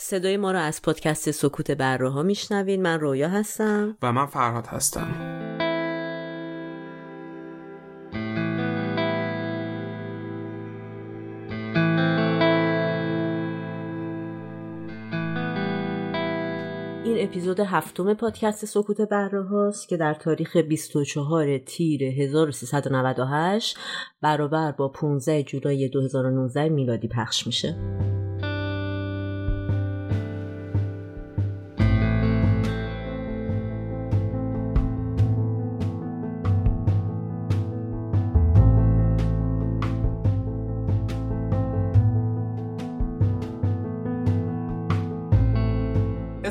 صدای ما رو از پادکست سکوت بره ها میشنوین من رویا هستم. و من فرهاد هستم. این اپیزود هفتم پادکست سکوت بره هاست که در تاریخ 24 تیر 1398 برابر با 15 جولای 2019 میلادی پخش میشه.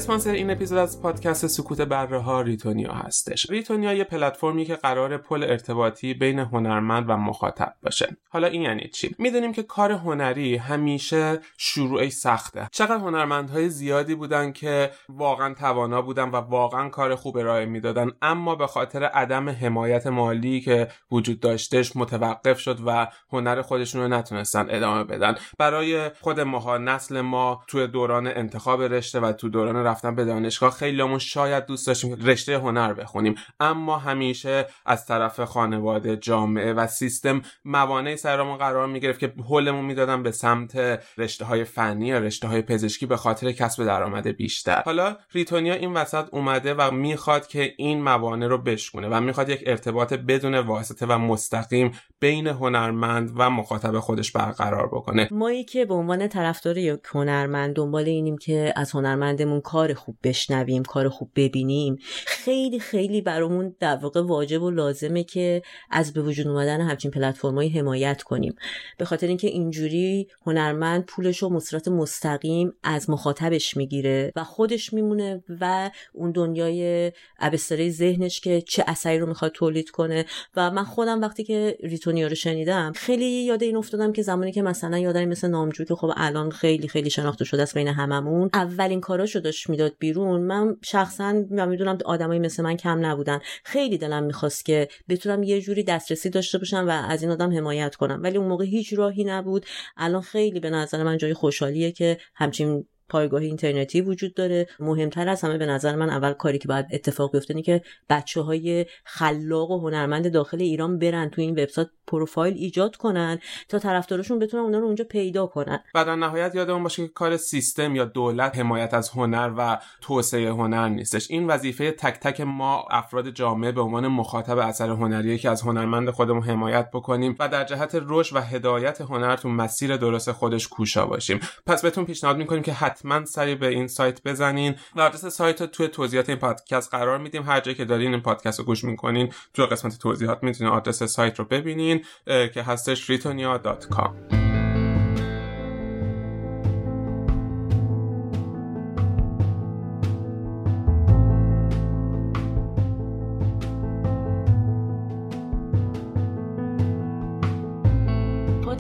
اسپانسر این اپیزود از پادکست سکوت بره ها ریتونیا هستش. ریتونیا یه پلتفرمی که قرار پل ارتباطی بین هنرمند و مخاطب باشه. حالا این یعنی چی؟ می‌دونیم که کار هنری همیشه شروعش سخته. چقدر هنرمندهای زیادی بودن که واقعا توانا بودن و واقعا کار خوب ارائه می‌دادن اما به خاطر عدم حمایت مالی که وجود داشتش متوقف شد و هنر خودشون رو نتونستن ادامه بدن. برای خود ماها نسل ما توی دوران انتخاب رشته و تو دوران رفتن به دانشگاه خیلیمون شاید دوست داشتیم رشته هنر بخونیم. اما همیشه از طرف خانواده جامعه و سیستم موانع سرمون قرار می‌گرفت که حلمون می‌دادن به سمت رشته های فنی یا رشته های پزشکی به خاطر کسب درآمد بیشتر. حالا ریتونیا این وسط اومده و می‌خواد که این موانع رو بشکونه و می‌خواد یک ارتباط بدون واسطه و مستقیم بین هنرمند و مخاطب خودش برقرار بکنه. مایی که به عنوان طرفدار یک هنرمند دنبال اینیم که از هنرمندمون کار خوب بشنویم کار خوب ببینیم. خیلی خیلی برامون در واقع واجب و لازمه که از به وجود اومدن همچین پلتفرمایی حمایت کنیم. به خاطر اینکه اینجوری هنرمند پولش رو مصرات مستقیم از مخاطبش می‌گیره و خودش میمونه و اون دنیای ابستره ذهنش که چه اثری رو می‌خواد تولید کنه. و من خودم وقتی که ریتونیا رو شنیدم خیلی یاد این افتادم که زمانی که مثلا یادم مثل نامجو که خب الان خیلی خیلی شناخته شده است بین هممون اولین کاراشو داشت می‌داد بیرون من شخصا و می‌دونم آدمایی مثل من کم نبودن. خیلی دلم می‌خواست که بتونم یه جوری دسترسی داشته باشم و از این آدم حمایت کنم. ولی اون موقع هیچ راهی نبود. الان خیلی به نظر من جای خوشحالیه که همچین پایگاه اینترنتی وجود داره. مهمتر از همه به نظر من اول کاری که باید اتفاق بیفته که بچه های خلاق و هنرمند داخل ایران برن تو این وبسایت پروفایل ایجاد کنن تا طرفدارشون بتونن اونا رو اونجا پیدا کنن. و در نهایت یادمون باشه که کار سیستم یا دولت حمایت از هنر و توسعه هنر نیستش. این وظیفه تک تک ما افراد جامعه به عنوان مخاطب اثر هنری که از هنرمند خودمون حمایت بکنیم و در جهت رشد و هدایت هنر تو مسیر درست خودش کوشا باشیم. پس بهتون پیشنهاد می‌کنیم که حتما سری به این سایت بزنین. و آدرس سایت رو توی توضیحات این پادکست قرار میدیم. هر جایی که دارین این پادکست رو گوش می‌کنین توی قسمت توضیحات می‌تونین آدرس سایت رو ببینین که هستش ritonia.com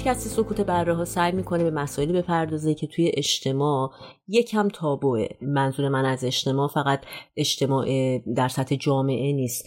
پادکست سکوت بره ها سعی می‌کنه به مسائلی بپردازه که توی اجتماع یکم تابوه. منظور من از اجتماع فقط اجتماع در سطح جامعه نیست.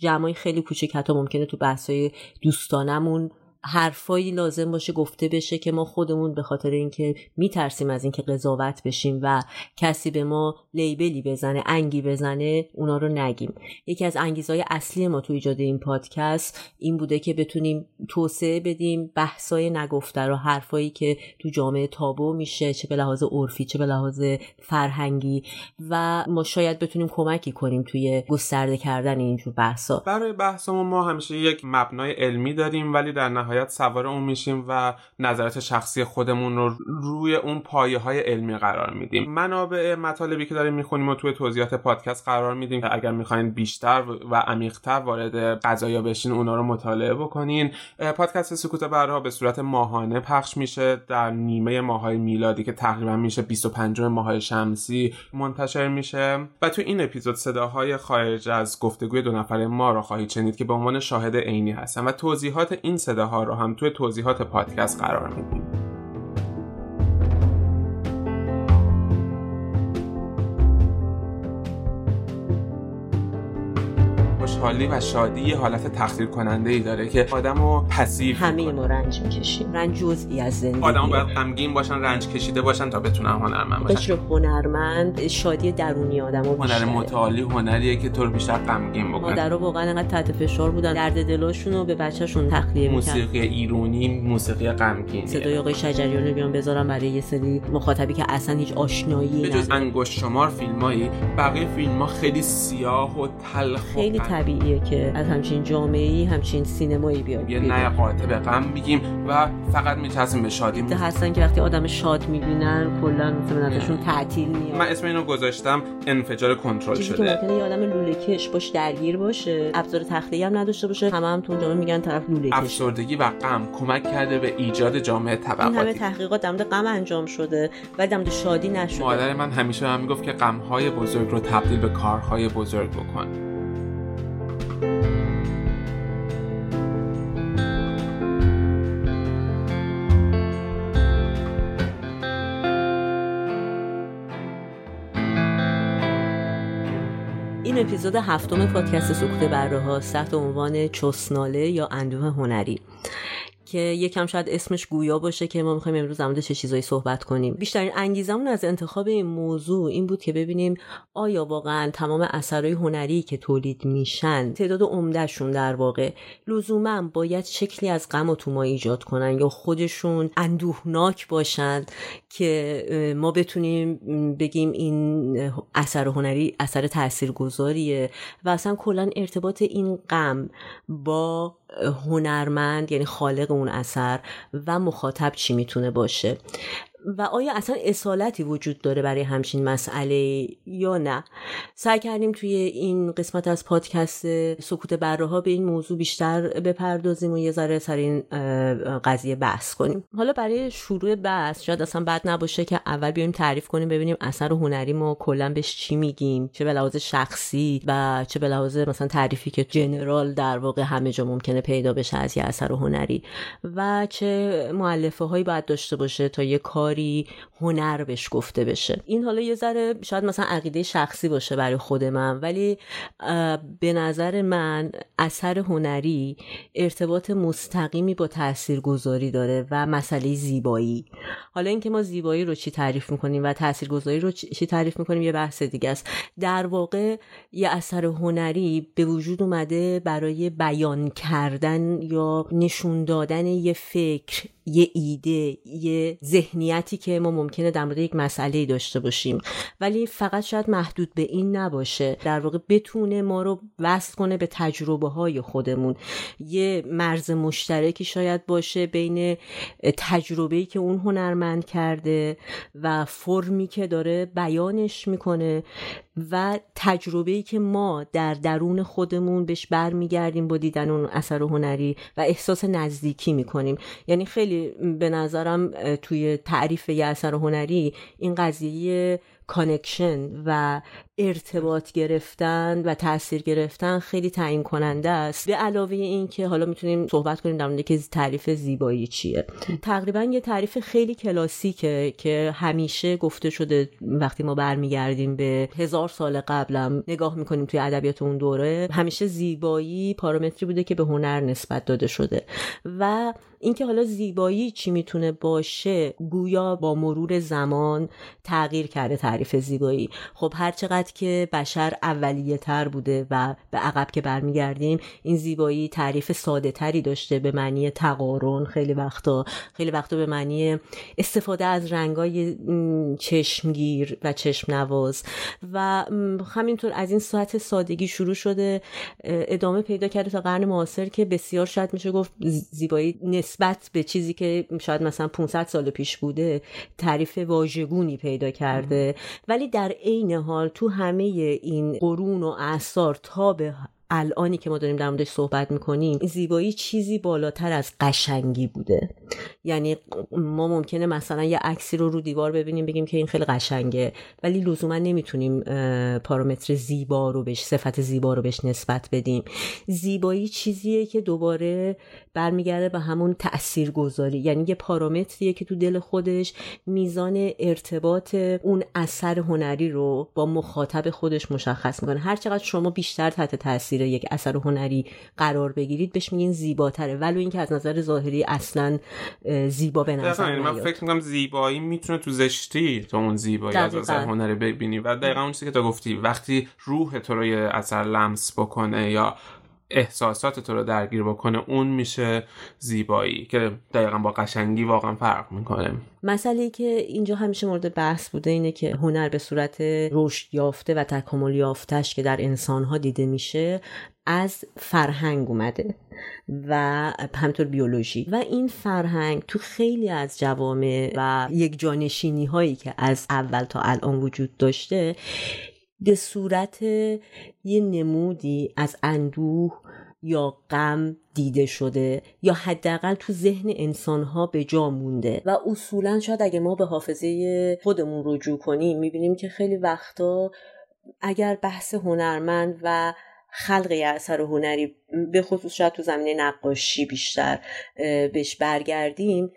جمعی خیلی کوچک حتی ممکنه تو بحثای دوستانمون حرفایی لازم باشه گفته بشه که ما خودمون به خاطر اینکه میترسیم از اینکه قضاوت بشیم و کسی به ما لیبلی بزنه انگی بزنه اونا رو نگیم. یکی از انگیزهای اصلی ما تو ایجاد این پادکست این بوده که بتونیم توسعه بدیم بحثای نگفته رو حرفایی که تو جامعه تابو میشه چه به لحاظ عرفی چه به لحاظ فرهنگی و ما شاید بتونیم کمکی کنیم توی گسترده کردن اینجور بحثا. برای بحثمون ما همیشه یک مبنای علمی داریم ولی در نهایت سوار اون میشیم و نظرات شخصی خودمون رو روی اون پایه های علمی قرار میدیم. منابع مطالبی که داریم می‌خونیم و توی توضیحات پادکست قرار میدیم که اگر می‌خواین بیشتر و عمیقتر وارد قضایا بشین اونا رو مطالعه بکنین. پادکست سکوت برها به صورت ماهانه پخش میشه در نیمه ماهای میلادی که تقریبا میشه 25 ماه شمسی منتشر میشه. و تو این اپیزود صداهای خارج از گفتگوی دو نفره ما رو خواهید شنید که به عنوان شاهد عینی هستن و توضیحات این صداها رو هم توی توضیحات پادکست قرار میدیم. خوشحالی و شادی یه حالت تخدیر کننده ای داره که آدمو پسیو همه ما رنج می‌کشیم. رنج جزئی از زندگی آدم باید غمگین باشن رنج کشیده باشن تا بتونن هنرمند باشن. قشر هنرمند شادی درونی آدمو هنر متعالی هنریه که تو رو بیشتر غمگین بکنه. مادرها واقعا انقدر تحت فشار بودن. درد دلاشون رو به بچهشون تخلیه می‌کرد موسیقی ایرونی موسیقی غمگین صدای آقای شجریان رو بیان بذارم برای یه سری مخاطبی که اصلا هیچ آشنایی به جز انگشت شمار فیلمایی بقیه فیلم ها خیلی سیاه و تلخ خیلی غم- طبیعیه که از همچین جامعه ای همچین سینمایی بیاد یه. نه قاطع غم میگیم و فقط میچسبیم به شادی ده هستن که وقتی آدم شاد می‌بینن کلا مثلا ازشون تعطیل میاد. من اسم اینو گذاشتم انفجار کنترل چیزی که شده. ممکنه یه آدم لوله کش باش درگیر باشه ابزار تخلیه هم نداشته باشه همه هم تو جامعه میگن طرف لوله کش افسردگی و غم کمک کرده به ایجاد جامعه این همه طبقاتی. تحقیقات در غم انجام شده ولی در شادی نشده. مادر من همیشه به من می‌گفت که غمهای بزرگ رو تبدیل به کارهای بزرگ بکن. این اپیزود هفتم پادکست سکوت بره ها تحت عنوان چسناله یا اندوه هنری. که یکم شاید اسمش گویا باشه که ما می‌خوایم امروز در چه چیزایی صحبت کنیم. بیشترین انگیزمون از انتخاب این موضوع این بود که ببینیم آیا واقعا تمام اثرهای هنری که تولید میشن تعداد عمدهشون در واقع لزوما باید شکلی از غم و تو ما ایجاد کنن یا خودشون اندوهناک باشن که ما بتونیم بگیم این اثر هنری اثر تاثیرگذاریه و اصلا کلا ارتباط این غم با هنرمند یعنی خالق اون اثر و مخاطب چی می‌تونه باشه. و آیا اصلا اصالتی وجود داره برای همچین مسئله یا نه؟ سعی کردیم توی این قسمت از پادکست سکوت بره ها به این موضوع بیشتر بپردازیم و یه ذره سر این قضیه بحث کنیم. حالا برای شروع بحث شاید اصلا بد نباشه که اول بیایم تعریف کنیم ببینیم اثر هنری ما کلا بهش چی میگیم؟ چه به لحاظ شخصی و چه به لحاظ مثلا تعریفی که جنرال در واقع همه جا ممکنه پیدا بشه از یه اثر هنری و چه معلفه هایی باید داشته باشه تا یه کاری هنر بهش گفته بشه. این حالا یه ذره شاید مثلا عقیده شخصی باشه برای خود من ولی به نظر من اثر هنری ارتباط مستقیمی با تاثیرگذاری داره و مسئله زیبایی. حالا اینکه ما زیبایی رو چی تعریف می‌کنیم و تاثیرگذاری رو چی تعریف می‌کنیم یه بحث دیگه است. در واقع یه اثر هنری به وجود اومده برای بیان کردن یا نشون دادن یه فکر یه ایده یه ذهنیتی که ما ممکنه در مورد یک مسئله داشته باشیم. ولی فقط شاید محدود به این نباشه. در واقع بتونه ما رو وصل کنه به تجربه های خودمون. یه مرز مشترکی شاید باشه بین تجربه‌ای که اون هنرمند کرده و فرمی که داره بیانش می‌کنه. و تجربه‌ای که ما در درون خودمون بهش برمیگردیم با دیدن اون اثر هنری و احساس نزدیکی می‌کنیم. یعنی خیلی به نظرم توی تعریف یه اثر هنری این قضیه connection و ارتباط گرفتن و تاثیر گرفتن خیلی تعیین کننده است. به علاوه این که حالا می‌تونیم صحبت کنیم در مورد که تعریف زیبایی چیه. تقریبا یه تعریف خیلی کلاسیکه که همیشه گفته شده وقتی ما برمیگردیم به هزار سال قبلم نگاه می‌کنیم توی ادبیات اون دوره همیشه زیبایی پارامتری بوده که به هنر نسبت داده شده. و اینکه حالا زیبایی چی می‌تونه باشه گویا با مرور زمان تغییر کرده تعریف زیبایی. خب هر چقدر که بشر اولیه تر بوده و به عقب که برمیگردیم این زیبایی تعریف ساده تری داشته به معنی تقارن خیلی وقتا. خیلی وقتا به معنی استفاده از رنگای چشمگیر و چشم نواز و همینطور از این ساعت سادگی شروع شده ادامه پیدا کرده تا قرن معاصر که بسیار شاید میشه گفت زیبایی نسبت به چیزی که شاید مثلا 500 سال پیش بوده تعریف واژگونی پیدا کرده. ولی در عین حال تو همه این قرون و اعثار تا به الانی که ما داریم در موردش صحبت می‌کنیم زیبایی چیزی بالاتر از قشنگی بوده. یعنی ما ممکنه مثلا یه عکسی رو رو دیوار ببینیم بگیم که این خیلی قشنگه ولی لزوما نمی‌تونیم پارامتر زیبا رو بهش صفت زیبا رو بهش نسبت بدیم. زیبایی چیزیه که دوباره برمیگرده به همون تأثیر گذاری یعنی یه پارامتریه که تو دل خودش میزان ارتباط اون اثر هنری رو با مخاطب خودش مشخص می‌کنه. هر چقدر شما بیشتر تحت تاثیر یک اثر هنری قرار بگیرید بهش میگین زیباتره. ولو اینکه از نظر ظاهری اصلا زیبا به نظر من فکر می‌کنم زیبایی می‌تونه تو زشتی تو اون زیبایی از نظر هنری ببینی. و دقیقا اون چیزی که تو گفتی وقتی روح تو رو یه اثر لمس بکنه یا احساسات تو رو درگیر بکنه اون میشه زیبایی که دقیقا با قشنگی واقعا فرق می‌کنه. مسئله که اینجا همیشه مورد بحث بوده اینه که هنر به صورت رشد یافته و تکامل یافتش که در انسانها دیده میشه از فرهنگ اومده و همطور بیولوژی. و این فرهنگ تو خیلی از جوامع و یک جانشینی هایی که از اول تا الان وجود داشته به صورت یه نمودی از اندوه یا غم دیده شده یا حداقل تو ذهن انسانها به جا مونده. و اصولا شاید اگه ما به حافظه خودمون رجوع کنیم می‌بینیم که خیلی وقتا اگر بحث هنرمند و خلق اثر هنری به خصوص شاید تو زمینه نقاشی بیشتر بهش برگردیم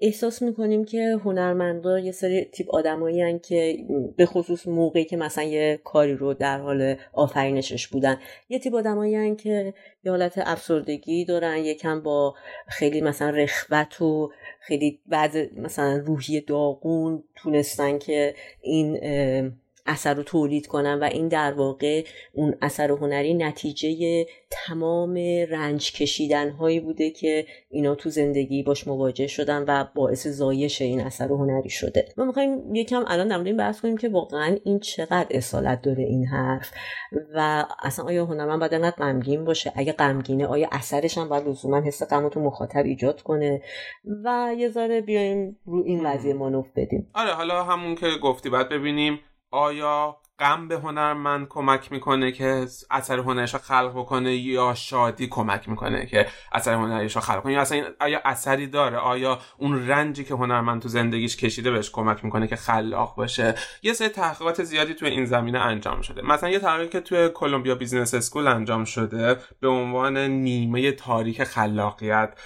احساس می‌کنیم که هنرمندا یه سری تیپ آدمایی که به خصوص موقعی که مثلا یه کاری رو در حال آفرینشش بودن یه تیپ آدمایی که یه حالت افسردگی دارن یکم با خیلی مثلا رخوت و خیلی بعد مثلا روحی داغون تونستن که این اثر رو تولید کنن و این در واقع اون اثر هنری نتیجه تمام رنج کشیدن هایی بوده که اینا تو زندگی باش مواجه شدن و باعث زایش این اثر هنری شده. ما می‌خوایم یکم الان در این بحث کنیم که واقعا این چقدر اصالت داره این حرف و اصلا آیا هنرمند باید انقدر غمگین باشه؟ اگه غمگینه آیا اثرش هم باید لزوما حس غم تو مخاطب ایجاد کنه؟ و یه ذره بیایم رو این قضیه مانور بدیم. آره حالا همون که گفتی باید ببینیم آیا غم به هنرمند کمک می‌کنه که اثر هنرش رو خلق بکنه یا شادی کمک می‌کنه که اثر هنرش رو خلق کنه؟ یا اصلا آیا اثری داره؟ آیا اون رنجی که هنرمند تو زندگیش کشیده بهش کمک می‌کنه که خلاق باشه؟ یه سری تحقیقات زیادی تو این زمینه انجام شده. مثلا یه تحقیقی که توی Columbia Business School انجام شده به عنوان نیمه تاریک خلاقیت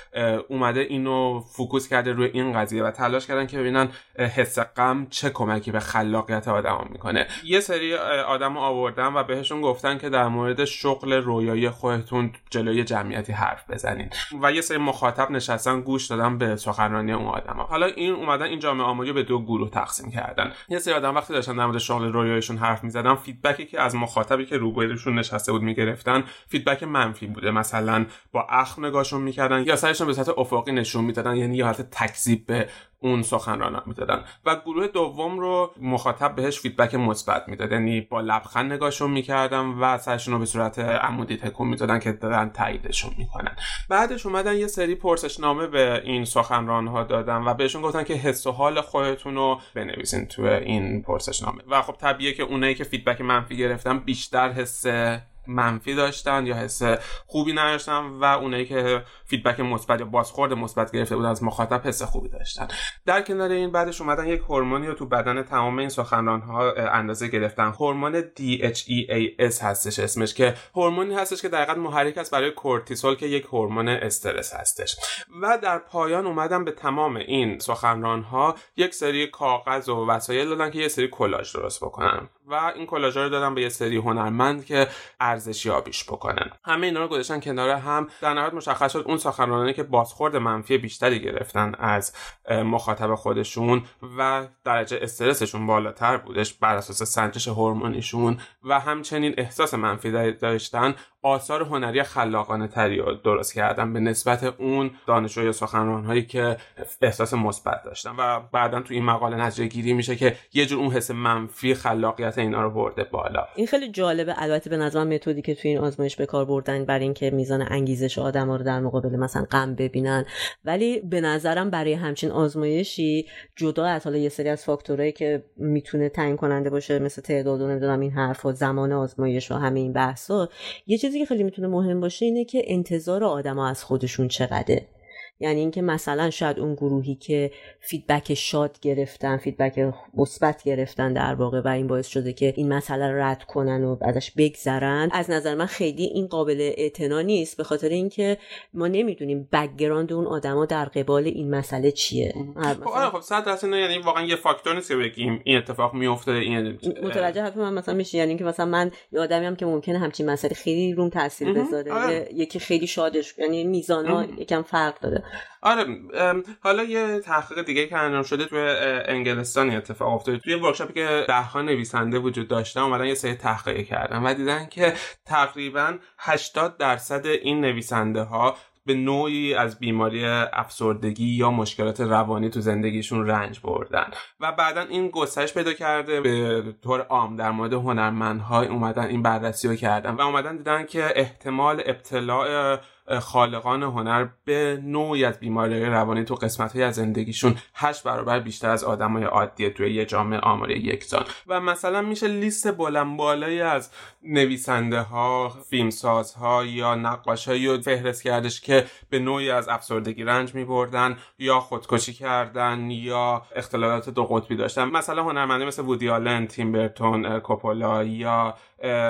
اومده اینو focus کرده روی این قضیه و تلاش کردن که ببینن حس غم چه کمکی به خلاقیت آدم می‌کنه. یه سری سری آدم آوردن و بهشون گفتن که در مورد شغل رویایی خودتون جلوی جمعیتی حرف بزنین. و یه سری مخاطب نشستن گوش دادن به سخنرانی اون آدما حالا این اومدن این جامعه آماری به دو گروه تقسیم کردن. یه سری آدم وقتی داشتن در مورد شغل رویاییشون حرف می‌زدن feedback ی که از مخاطبی که روبروشون نشسته بود می‌گرفتن feedback منفی بوده. مثلا با اخم نگاهشون می‌کردن یا سرشون به سطح افقی تکون می‌دادن یعنی یه حالت تکذیب به اون سخنران می‌دادن. و گروه دوم رو مخاطب بهش feedback مثبت می‌داد. یعنی با لبخند نگاهشون می‌کردن و سرشون رو به صورت عمودی تکون می‌دادن که دارن تاییدشون می‌کنن. بعدش اومدن یه سری پرسشنامه به این سخنران ها دادن و بهشون گفتن که حس و حال خودتون رو بنویسین تو این پرسشنامه. و خب طبیعیه که اونایی که feedback منفی گرفتن بیشتر حس منفی داشتن یا حس خوبی نداشتن و اونایی که feedback مثبت یا بازخورد مثبت گرفته بودن از مخاطب حس خوبی داشتن. در کنار این بعدش اومدن یک هورمونی رو تو بدن تمام این سخنران ها اندازه گرفتن. هورمون DHEAS هستش اسمش که هورمونی هستش که در محرک است برای کورتیسول که یک هورمون استرس هستش. و در پایان اومدن به تمام این سخنران ها یک سری کاغذ و وسایل دادن که یه سری کلاژ درست بکنن. و این کلاژ رو دادن به یه سری هنرمند که ارزش یابیش بکنن. همه اینا رو گذاشتن کنار هم. در نهایت مشخص شد اون سخنرانانی که بازخورد منفی بیشتری گرفتن از مخاطب خودشون و درجه استرسشون بالاتر بودش بر اساس سنجش هورمونیشون و همچنین احساس منفی داشتن آثار هنری خلاقانه تری درست کردن به نسبت اون دانشجو یا سخنران هایی که احساس مثبت داشتن. و بعدا تو این مقاله نتیجه گیری میشه که یه جور اون حس منفی خلاقیت اینا رو برده بالا. این خیلی جالبه. البته به نظر متدی که تو این آزمایش به کار بردن برای اینکه میزان انگیزش آدم رو در مقابل مثلا غم ببینن. ولی به نظرم برای همچین آزمایشی جدا از حالا یه سری از فاکتورهایی که می‌تونه تعیین کننده باشه مثل تعداد و نمی‌دونم این و زمان آزمایش و همه این بحثا یه چیزی که خیلی می‌تونه مهم باشه اینه که انتظار آدما از خودشون چقدره. یعنی اینکه مثلا شاید اون گروهی که feedback شاد گرفتن feedback مثبت گرفتن در واقع و این باعث شده که این مسئله رو رد کنن و ازش بگذرن از نظر من خیلی این قابل اعتنا نیست. به خاطر اینکه ما نمی‌دونیم background اون آدما در قبال این مسئله چیه. خب آره خب صد درصد یعنی واقعا یه فاکتور نیست که بگیم این اتفاق میفته این متوجه حرف من مثلا میشه یعنی که مثلا من یه آدمی هم که ممکنه همچین مسئله خیلی روم تاثیر بذاره. آره. یکی خیلی شادش یعنی میزان ها یکم فرق داره. آره حالا یه تحقیق دیگه که انجام شده توی انگلستان اتفاق افتاده. توی workshop ی که ده نویسنده وجود داشتن اومدن یه سری تحقیق کردن و دیدن که تقریبا 80 درصد این نویسنده ها به نوعی از بیماری افسردگی یا مشکلات روانی تو زندگیشون رنج بردن. و بعدا این گسترش پیدا کرده به طور عام در مورد هنرمندهای اومدن این بررسی رو کردن و اومدن دیدن که احتمال ابتلاع خالقان هنر به نوعی از بیماری روانی تو قسمت های از زندگیشون هشت برابر بیشتر از های عادیه توی یه جامعه آمار یکسان. و مثلا میشه لیست بلند بالایی از نویسنده ها فیلمساز ها یا نقاش رو فهرست کردش که به نوعی از افسردگی رنج می بردن یا خودکشی کردن یا اختلالات دو قطبی داشتن. مثلا هنرمنده مثل وودی آلن تیم برتون کوپولا یا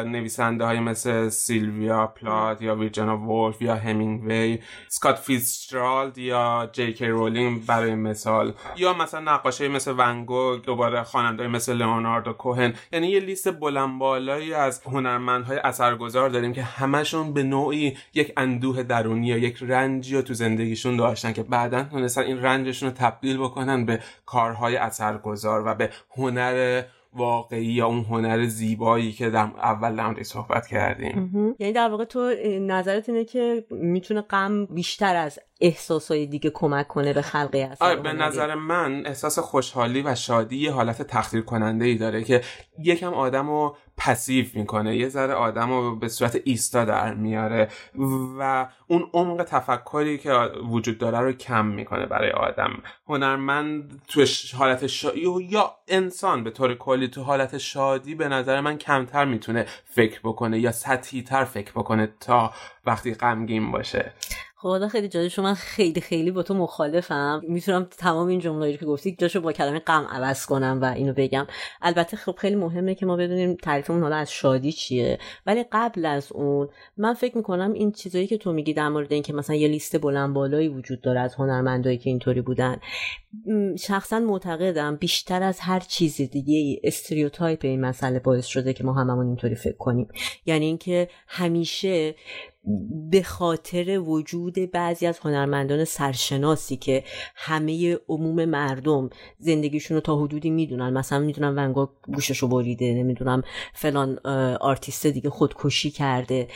نویسنده های مثل سیلویا پلات یا ویرجینیا وولف یا همینگوی اسکات فیتزجرالد یا جی کی رولینگ برای مثال یا مثلا نقاشه مثل ونگوگ دوباره خواننده مثل لئوناردو کوهن. یعنی یه لیست بلند بالایی از هنرمندهای اثرگذار داریم که همشون به نوعی یک اندوه درونی یا یک رنجی رو تو زندگیشون داشتن که بعدا تونستن این رنجشون رو تبدیل بکنن به کارهای اثرگذار و به هنر واقعی یا اون هنر زیبایی که در اول در صحبت کردیم. یعنی در واقع تو نظرت اینه که می‌تونه غم بیشتر از احساسای دیگه کمک کنه به خلق اثر آره به نظر من احساس خوشحالی و شادی یه حالت تخدیر کننده ای داره که یکم آدم رو پسیو می‌کنه. یه ذره آدم رو به صورت ایستا در میاره و اون عمق تفکری که وجود داره رو کم می‌کنه برای آدم. هنرمند تو حالت شادی یا انسان به طور کلی تو حالت شادی به نظر من کمتر می‌تونه فکر بکنه یا سطحی تر فکر بکنه تا وقتی غمگین باشه. خدا خیلی جالب شما خیلی خیلی با تو مخالفم. می‌تونم تمام این جمله که گفتی جاشو با کلمه غم عوض کنم و اینو بگم. البته خب خیلی مهمه که ما بدونیم تعریفمون حالا از شادی چیه. ولی قبل از اون من فکر می‌کنم این چیزایی که تو میگی در مورد اینکه مثلا یه لیست بلند بالایی وجود داره از هنرمندایی که اینطوری بودن شخصا معتقدم بیشتر از هر چیز دیگه استریوتایپ این مسئله باعث شده که ما هممون اینطوری فکر کنیم. یعنی اینکه همیشه به خاطر وجود بعضی از هنرمندان سرشناسی که همه عموم مردم زندگیشون رو تا حدودی می‌دونن. مثلا می‌دونم ونگا گوششو بریده نمی‌دونم فلان آرتیست دیگه خودکشی کرده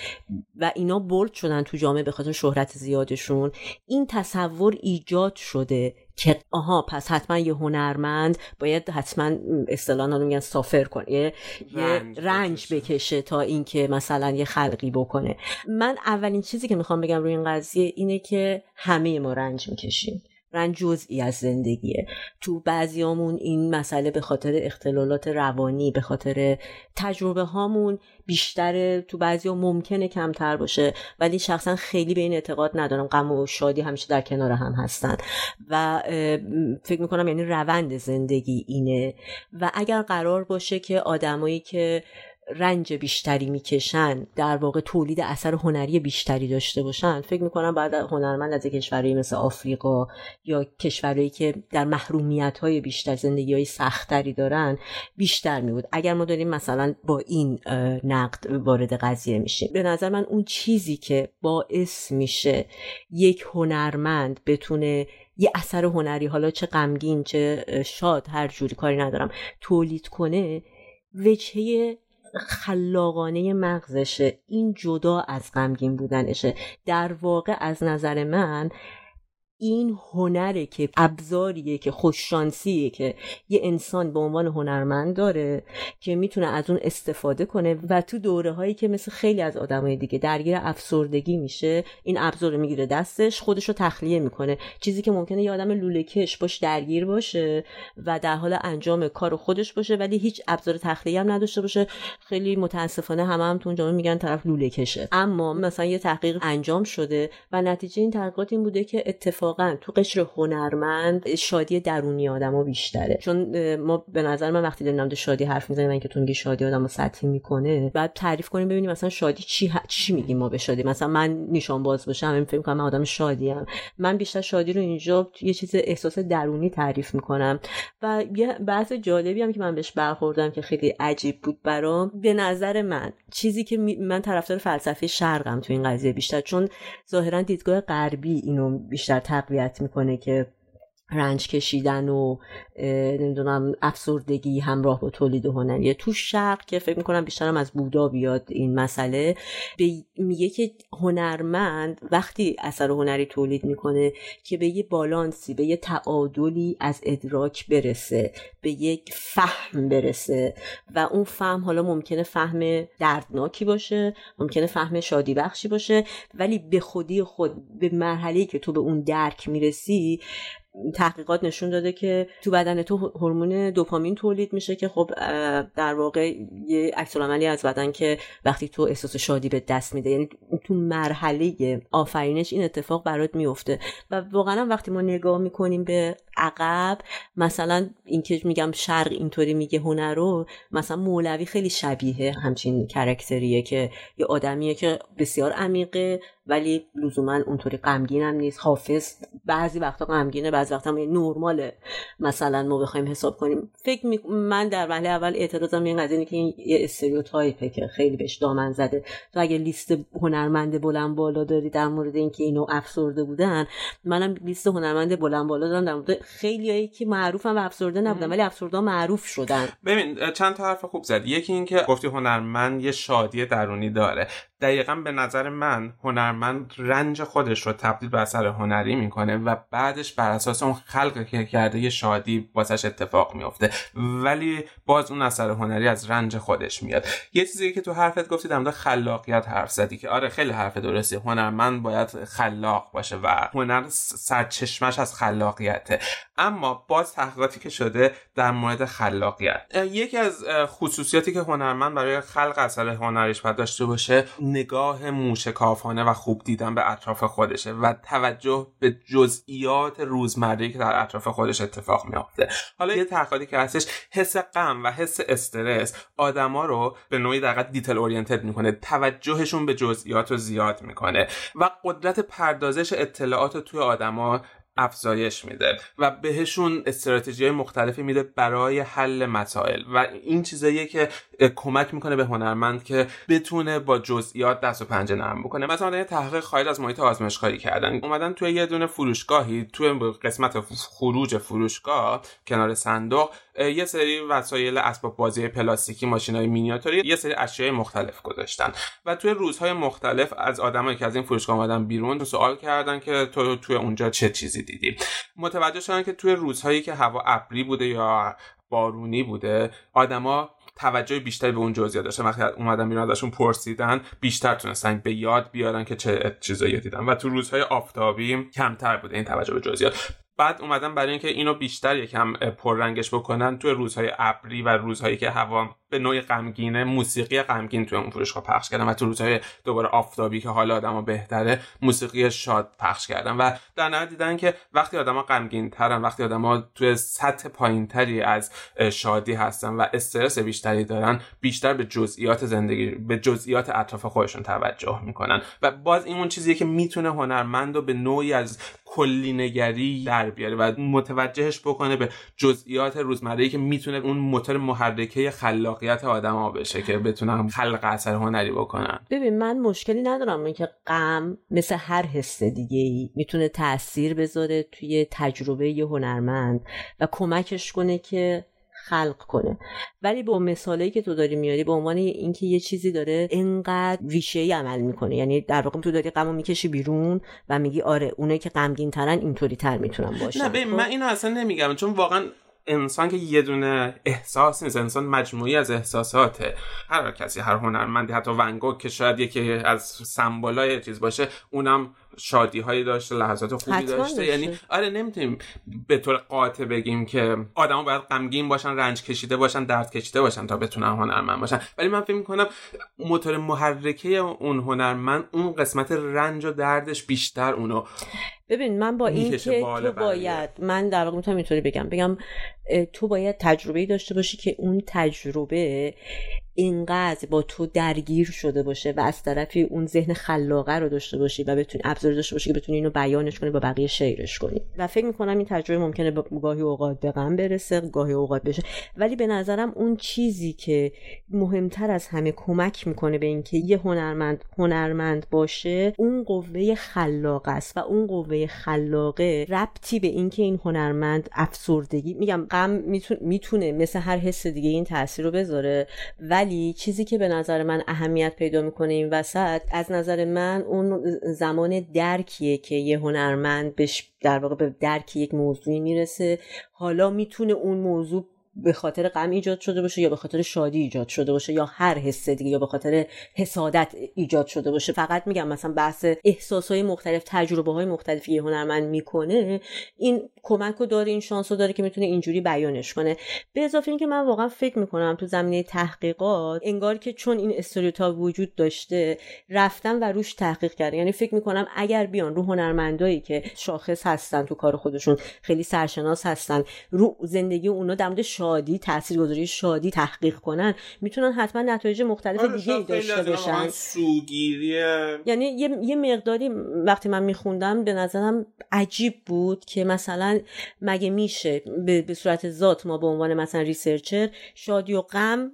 و اینا bold شدن تو جامعه به خاطر شهرت زیادشون. این تصور ایجاد شده که آها پس حتما یه هنرمند باید حتما اصطلاحا رو میگن suffer کنه یه رنج, رنج بکشه تا اینکه مثلا یه خلقی بکنه. من اولین چیزی که می‌خوام بگم روی این قضیه اینه که همه ما رنج می‌کشیم. رنج جزئی از زندگیه. تو بعضیامون این مسئله به خاطر اختلالات روانی به خاطر تجربه هامون بیشتر تو بعضی ها ممکنه کمتر باشه. ولی شخصا خیلی به این اعتقاد ندارم. غم و شادی همیشه در کنار هم هستن. و فکر می‌کنم یعنی روند زندگی اینه. و اگر قرار باشه که آدمایی که رنج بیشتری می‌کشن در واقع تولید اثر هنری بیشتری داشته باشن. فکر می‌کنم بعد هنرمند از کشورهایی مثل آفریقا یا کشورهایی که در محرومیت های بیشتر زندگی های سختری دارن بیشتر میبود. اگر ما داریم مثلا با این نقد وارد قضیه میشیم. به نظر من اون چیزی که باعث میشه یک هنرمند بتونه یه اثر هنری حالا چه غمگین چه شاد هر جوری کاری ندارم تولید کنه وجهه خلاقانه مغزشه. این جدا از غمگین بودنشه. در واقع از نظر من این هنره که ابزاریه که خوششانسیه که یه انسان به عنوان هنرمند داره که می‌تونه از اون استفاده کنه و تو دوره هایی که مثل خیلی از آدمای دیگه درگیر افسردگی میشه این ابزار رو می‌گیره دستش خودش رو تخلیه می‌کنه. چیزی که ممکنه یه آدم لوله کش باش درگیر باشه و در حال انجام کار خودش باشه ولی هیچ ابزار تخلیه هم نداشته باشه. خیلی متاسفانه همه هم تو جامعه میگن طرف لوله کشه. اما مثلا یه تحقیق انجام شده و نتیجه این تحقیقات این بوده که اتفاق اتفاقا تو قشر هنرمند شادی درونی آدما بیشتره. چون ما به نظر من وقتی داریم در شادی حرف می‌زنیم من که تو میگی شادی آدمو سطحی می‌کنه بعد تعریف کنیم ببینیم مثلا شادی چی. چی میگیم ما به شادی. مثلا من نیشان باز باشم همین فکر کنم من آدم شادی ام من بیشتر شادی رو اینجا یه چیز احساس درونی تعریف می‌کنم. و یه بحث جالبی هم که من بهش برخوردم که خیلی عجیب بود برام به نظر من چیزی که من طرفدار فلسفه شرقم تو این قضیه بیشتر چون ظاهرا دیدگاه غربی اینو بیشتر تقویت می‌کنه که رنج کشیدن و نمی‌دونم افسردگی همراه با تولید هنری تو شرق که فکر می‌کنم بیشترم از بودا بیاد این مسئله. میگه که هنرمند وقتی اثر هنری تولید می‌کنه که به یه بالانسی به یه تعادلی از ادراک برسه به یک فهم برسه و اون فهم حالا ممکنه فهم دردناکی باشه ممکنه فهم شادی بخشی باشه ولی به خودی خود به مرحله که تو به اون درک می‌رسی تحقیقات نشون داده که تو بدن تو هورمون دوپامین تولید میشه که خب در واقع یه عکس از بدن که وقتی تو احساس شادی به دست میده یعنی تو مرحله آفرینش این اتفاق برات میفته. و واقعا وقتی ما نگاه می‌کنیم به عقب مثلا اینکه میگم شرق اینطوری میگه هنر رو مثلا مولوی خیلی شبیه همچین کرکتریه که یه آدمیه که بسیار عمیقه. ولی لزوما اونطوری غمگین هم نیست. حافظ بعضی وقتا غمگینه بعضی وقتا نرماله. مثلا ما بخوایم حساب کنیم. فکر می... من در وهله اول اعتراضم این قضیه که این یه استریوتایپه که خیلی بهش دامن زده. تو اگه لیست هنرمند بلند بالا داری در مورد اینکه اینو افسرده بودن منم لیست هنرمند بلند بالا دارم در مورد خیلیایی که معروفن و افسرده نبودن ولی افسرده معروف شدن. ببین چند تا حرف خوب زد. یکی اینکه گفتی هنرمند یه شادی درونی داره. دقیقا به نظر من هنرمند رنج خودش رو تبدیل به اثر هنری می‌کنه و بعدش بر اساس اون خلق که کرده یه شادی واسش اتفاق میفته ولی باز اون اثر هنری از رنج خودش میاد. یه چیزی که تو حرفت گفتی در خلاقیت حرف زدی که آره خیلی حرف درستی. هنرمند باید خلاق باشه و هنر سرچشمش از خلاقیته. اما باز تحقیقاتی که شده در مورد خلاقیت. یکی از خصوصیاتی که هنرمند برای خلق اثر هنریش باید داشته باشه نگاه موشکافانه و خوب دیدن به اطراف خودشه و توجه به جزئیات روزمره که در اطراف خودش اتفاق میافته. حالا یه تحقیقاتی که هستش حس غم و حس استرس آدما رو به نوعی دقیقا دیتل اورینتد می‌کنه توجهشون به جزئیات رو زیاد می‌کنه و قدرت پردازش اطلاعات توی آدما افزایش میده و بهشون استراتژی مختلفی میده برای حل مسائل. و این چیزاییه که کمک می‌کنه به هنرمند که بتونه با جزئیات دست و پنجه نرم بکنه. مثلا یه تحقیق خارج از محیط آزمایشگاهی کردن. اومدن توی یه دونه فروشگاهی توی قسمت خروج فروشگاه کنار صندوق یه سری وسایل اسباب بازی پلاستیکی ماشینای مینیاتوری یه سری اشیاء مختلف گذاشتن. و توی روزهای مختلف از آدمایی که از این فروشگاه اومدن بیرون سوال کردن که تو توی اونجا چه چیزی دیدی. متوجه شدن که توی روزهایی که هوا ابری بوده یا بارونی بوده آدما توجه بیشتری به اون جزئیات داشتن. وقتی اومدن بیرون ازشون پرسیدن بیشتر تونستن به یاد بیارن که چه چیزایی دیدن. و تو روزهای آفتابی کمتر بوده این توجه به جزئیات. بعد اومدن برای اینکه اینو بیشتر یکم پررنگش بکنن توی روزهای ابری و روزهایی که هوا به نوعی غمگینه موسیقی غمگین توی اون فروشگاه پخش کردن و تو روزهای دوباره آفتابی که حال آدما بهتره موسیقی شاد پخش کردن و در نهایت دیدن که وقتی آدما غمگین ترن وقتی آدما توی سطح پایینتری از شادی هستن و استرس بیشتری دارن بیشتر به جزئیات زندگی به جزئیات اطراف خودشون توجه می‌کنن و باز این اون چیزیه که می‌تونه هنرمند رو به نوعی از کلی نگری در بیاره و متوجهش بکنه به جزئیات روزمره که می‌تونه اون موتور محرکه خلاقیت آدما بشه که بتونن خلق اثر هنری بکنن ببین من مشکلی ندارم که غم مثل هر حس دیگه ای می‌تونه تاثیر بذاره توی تجربه یه هنرمند و کمکش کنه که خلق کنه. ولی با مثالی که تو داری میاری به عنوان اینکه یه چیزی داره انقدر ریشه ای عمل می‌کنه. یعنی در واقع تو داری غمو می‌کشی بیرون و میگی آره اونه که غمگین ترن اینطوری تر می‌تونن باشن. نه ببین من اینو اصلا نمیگم چون واقعا انسان که یه دونه احساس نیست انسان مجموعی از احساساته هر کسی هر هنرمندی حتی ونگوک که شاید یکی از سمبولای چیز باشه اونم شادی هایی داشته لحظات خوبی داشته. یعنی آره نمی‌تونیم به طور قاطع بگیم که آدما باید غمگین باشن رنج کشیده باشن درد کشیده باشن تا بتونن هنرمند باشن. ولی من فکر می‌کنم موتور محرکه اون هنرمند اون قسمت رنج و دردش بیشتر اونو ببین من با این که تو باید من در واقع می‌تونم اینطوری بگم. بگم تو باید تجربه داشته باشی که اون تجربه اینقدر با تو درگیر شده باشه و از طرفی اون ذهن خلاقه رو داشته باشی و بتونی ابزاری داشته باشی که بتونی اینو بیانش کنی با بقیه شیرش کنی. و فکر می‌کنم این تجربه ممکنه گاهی اوقات به غم برسه گاهی اوقات بشه. ولی به نظرم اون چیزی که مهمتر از همه کمک می‌کنه به اینکه یه هنرمند هنرمند باشه اون قوه خلاقه است و اون قوه خلاقه ربطی به اینکه این هنرمند افسردگی میگم غم می‌تونه مثل هر حس دیگه این تاثیر رو بذاره. ولی چیزی که به نظر من اهمیت پیدا می‌کنه این وسط از نظر من اون زمان درکیه که یه هنرمند بهش در واقع به درک یک موضوعی می‌رسه. حالا می‌تونه اون موضوع به خاطر غم ایجاد شده باشه یا به خاطر شادی ایجاد شده باشه یا هر حس دیگه یا به خاطر حسادت ایجاد شده باشه. فقط میگم مثلا بحث احساس های مختلف تجربه های مختلفی یه هنرمند می‌کنه این کمک رو داره این شانس رو داره که می‌تونه اینجوری بیانش کنه. به اضافه اینکه من واقعا فکر می‌کنم تو زمینه تحقیقات انگار که چون این استریوتاپ وجود داشته رفتن و روش تحقیق کردن یعنی فکر می‌کنم اگر بیان رو هنرمندایی که شاخص هستن تو کار خودشون خیلی سرشناس هستن رو زندگی اونا در شادی تاثیرگذاری شادی تحقیق کنن می‌تونن حتما نتایج مختلف آره دیگه ای داشته باشن. یعنی یه،, یه مقداری وقتی من میخوندم به نظرم عجیب بود که مثلا مگه میشه به, به صورت ذات ما به عنوان مثلا researcher شادی و غم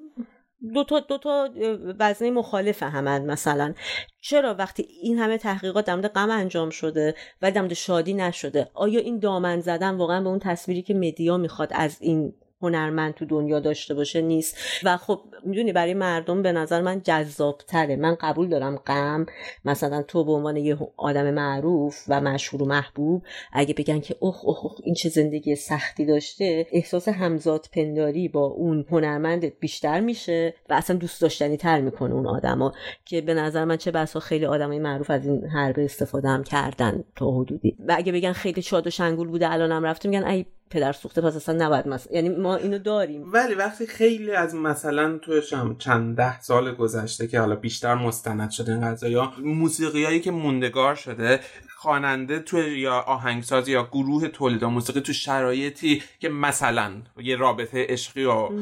دو تا دو تا وزنه مخالف همن مثلا. چرا وقتی این همه تحقیقات در مورد غم انجام شده و در مورد شادی نشده آیا این دامن زدن واقعا به اون تصویری که media می‌خواد از این هنرمند تو دنیا داشته باشه نیست. و خب می‌دونی برای مردم به نظر من جذابتره. من قبول دارم غم. مثلا تو به عنوان یه آدم معروف و مشهور و محبوب اگه بگن که اوه اوه, اوه این چه زندگی سختی داشته احساس همزاد پنداری با اون هنرمند بیشتر میشه و اصلا دوست داشتنی تر می‌کنه اون آدما. که به نظر من چه بسا خیلی آدمای معروف از این حربه استفاده هم کردن تا حدودی. و اگه بگن خیلی شاد و شنگول بوده الانم رفته میگن ای پدر سوخته پس اصلا نباید مثلا یعنی ما اینو داریم. ولی وقتی خیلی از مثلا تو چند ده سال گذشته که حالا بیشتر مستند شده این قضايا موسیقیایی که موندگار شده خواننده تو یا آهنگساز یا گروه تولید موسیقی تو شرایطی که مثلا یه رابطه عشقی رو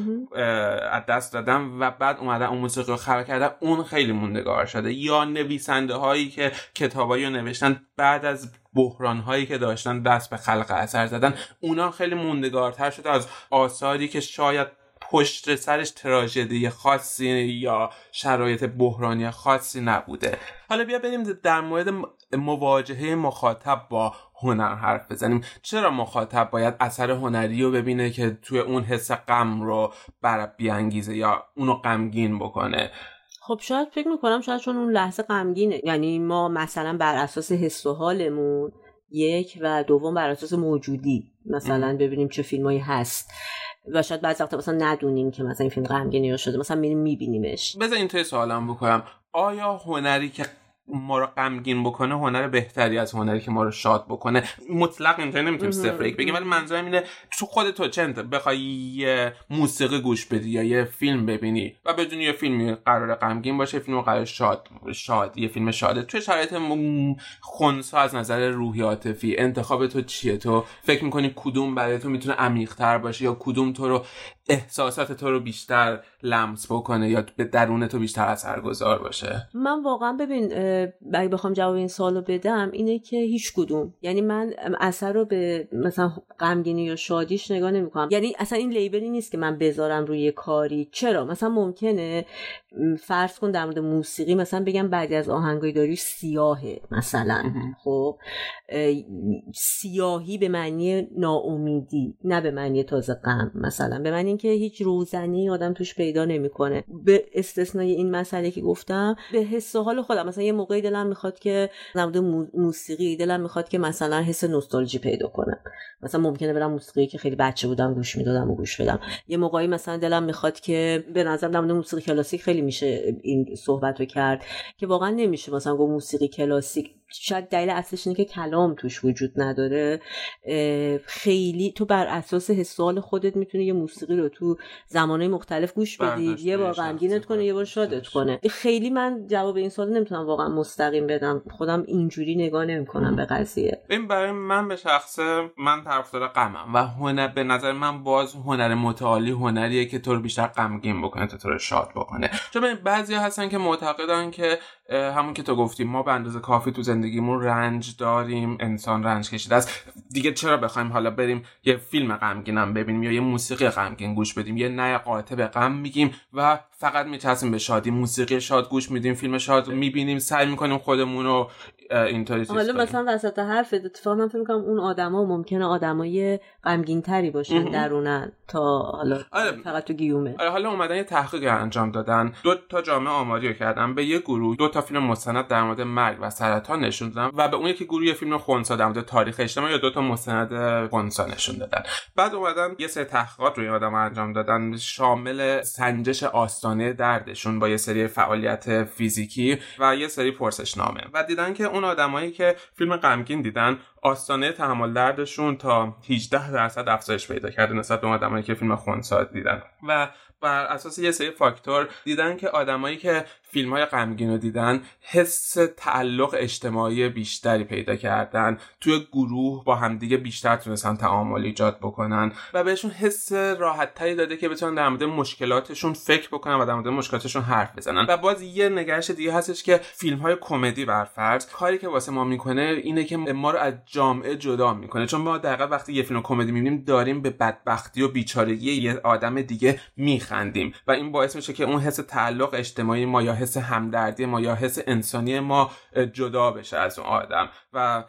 از دست دادن و بعد اومدن اون موسیقی رو خلق کردن اون خیلی موندگار شده. یا نویسنده هایی که کتابایی رو نوشتن بعد از بحران هایی که داشتن دست به خلق اثر زدن اونا خیلی موندگارتر شده از آثاری که شاید پشت سرش تراژدی خاصی یا شرایط بحرانی خاصی نبوده. حالا بیا بریم در مورد مواجهه مخاطب با هنر حرف بزنیم. چرا مخاطب باید اثر هنری رو ببینه که توی اون حس غم رو بر بیانگیزه یا اونو غمگین بکنه؟ خب شاید فکر می‌کنم شاید چون اون لحظه غمگینه. یعنی ما مثلا بر اساس حس و حالمون یک و دوم بر اساس موجودی مثلا ببینیم چه فیلمایی هست و شاید بعضی وقتا مثلا ندونیم که مثلا این فیلم غمگین یا شده مثلا میریم میبینیمش. بذار این توی سوالم بکنم. آیا هنری که ما رو غمگین بکنه هنر بهتری از هنری که ما رو شاد بکنه. مطلق اینجا نمی‌تونیم صفر یک بگیم ولی منظورم اینه تو خود تو چند بخوای یه موسیقی گوش بدی یا یه فیلم ببینی و بدون یه فیلمی قرار غمگین باشه فیلم قرار شاد شاد یه فیلم شاده. تو شرایط خونسا از نظر روحی عاطفی انتخاب تو چیه؟ تو فکر می‌کنی کدوم برای تو می‌تونه عمیق‌تر باشه یا کدوم تو رو احساسات تو رو بیشتر لمس بکنه یا به درون تو بیشتر اثرگذار باشه؟ من واقعا ببین اگه بخوام جواب این سوالو بدم اینه که هیچ کدوم. یعنی من اثر رو به مثلا غمگینی یا شادیش نگاه نمی‌کنم. یعنی اصلا این لیبلی نیست که من بذارم روی کاری. چرا؟ مثلا ممکنه فرض کن در مورد موسیقی مثلا بگم بعدی از آهنگای داری سیاهه مثلا. خب؟ سیاهی به معنی ناامیدی نه به معنی تازه غم مثلا. به معنی اینکه هیچ روزنی آدم توش پیدا نمی‌کنه. به استثنای این مسئله که گفتم به حس و حال خودم. مثلا یه موقعی دلم می‌خواد که در موسیقی دلم می‌خواد که مثلا حس نوستالژی پیدا کنم. مثلا ممکنه برم موسیقی که خیلی بچه بودم گوش می‌دادم و گوش بدم. یه موقعی مثلا دلم می‌خواد که به نظر در موسیقی کلاسیک خیلی میشه این صحبت رو کرد که واقعا نمیشه مثلا گفت موسیقی کلاسیک شاید دلیل اصلش اینه که کلام توش وجود نداره. خیلی تو بر اساس حسال خودت می‌تونی یه موسیقی رو تو زمانهای مختلف گوش بدی یه بار غمگینت کنه یه بار شادت کنه. خیلی من جواب این سوال نمی‌تونم واقعا مستقیم بدم. خودم اینجوری نگاه نمی‌کنم به قضیه. این برای من به شخص من طرفدار غمم و هنر به نظر من باز هنر متعالی هنریه که تو رو بیشتر غمگین بکنه تا تو رو شاد بکنه. چون بعضی هستن که معتقدن که همون که تو گفتیم ما به اندازه کافی تو زندگیمون رنج داریم انسان رنج کشیده است. دیگه چرا بخوایم حالا بریم یه فیلم غمگینم ببینیم یا یه موسیقی غمگین گوش بدیم یه نه قاطع به غم میگیم و فقط میچسیم به شادی. موسیقی شاد گوش میدیم فیلم شاد می‌بینیم سعی می‌کنیم خودمون رو اینطوری حالا مثلا وسط حرف اتفاقا من فکر می‌کنم اون آدما ممکنه آدمای غمگین تری باشن درونن تا حالا آره. فقط تو گیومه. آره حالا اومدن یه تحقیق انجام دادن. دو تا جامعه آماری رو کردن. به یه گروه دو تا فیلم مستند در مورد مرگ و سرطان نشون دادن و به اون یکی گروه یه فیلم خونسا در مورد تاریخ اجتماعی یا دو تا مستند خونسا نشون دادن. بعد اومدن یه سری تحقیقات روی آدم انجام دادن. شامل سنجش آستانه دردشون با یه سری فعالیت فیزیکی و یه سری پرسشنامه. و دیدن که اون آدمایی که فیلم غمگین دیدن آستانه تحمل دردشون تا 18 درصد افزایش پیدا کرده نسبت به آدمایی که فیلم خونسا دیدن. و بر اساس یه سری فاکتور دیدن که آدمایی که فیلم های غمگین رو دیدن حس تعلق اجتماعی بیشتری پیدا کردن. توی گروه با همدیگه بیشتر تونستن تعامل ایجاد بکنن و بهشون حس راحت تری داده که بتونن در مورد مشکلاتشون فکر بکنن و در مورد مشکلاتشون حرف بزنن. و باز یه نگرش دیگه هستش که فیلم های کمدی برفرض کاری که واسه ما می‌کنه اینه که ما رو از جامعه جدا می‌کنه. چون ما دقیقا وقتی یه فیلم کمدی می‌بینیم داریم به بدبختی و بیچارگی یه آدم دیگه میخندیم. و این باعث میشه که اون حس تعلق اجتماعی ما یا حس همدردی ما یا حس انسانی ما جدا بشه از اون آدم. و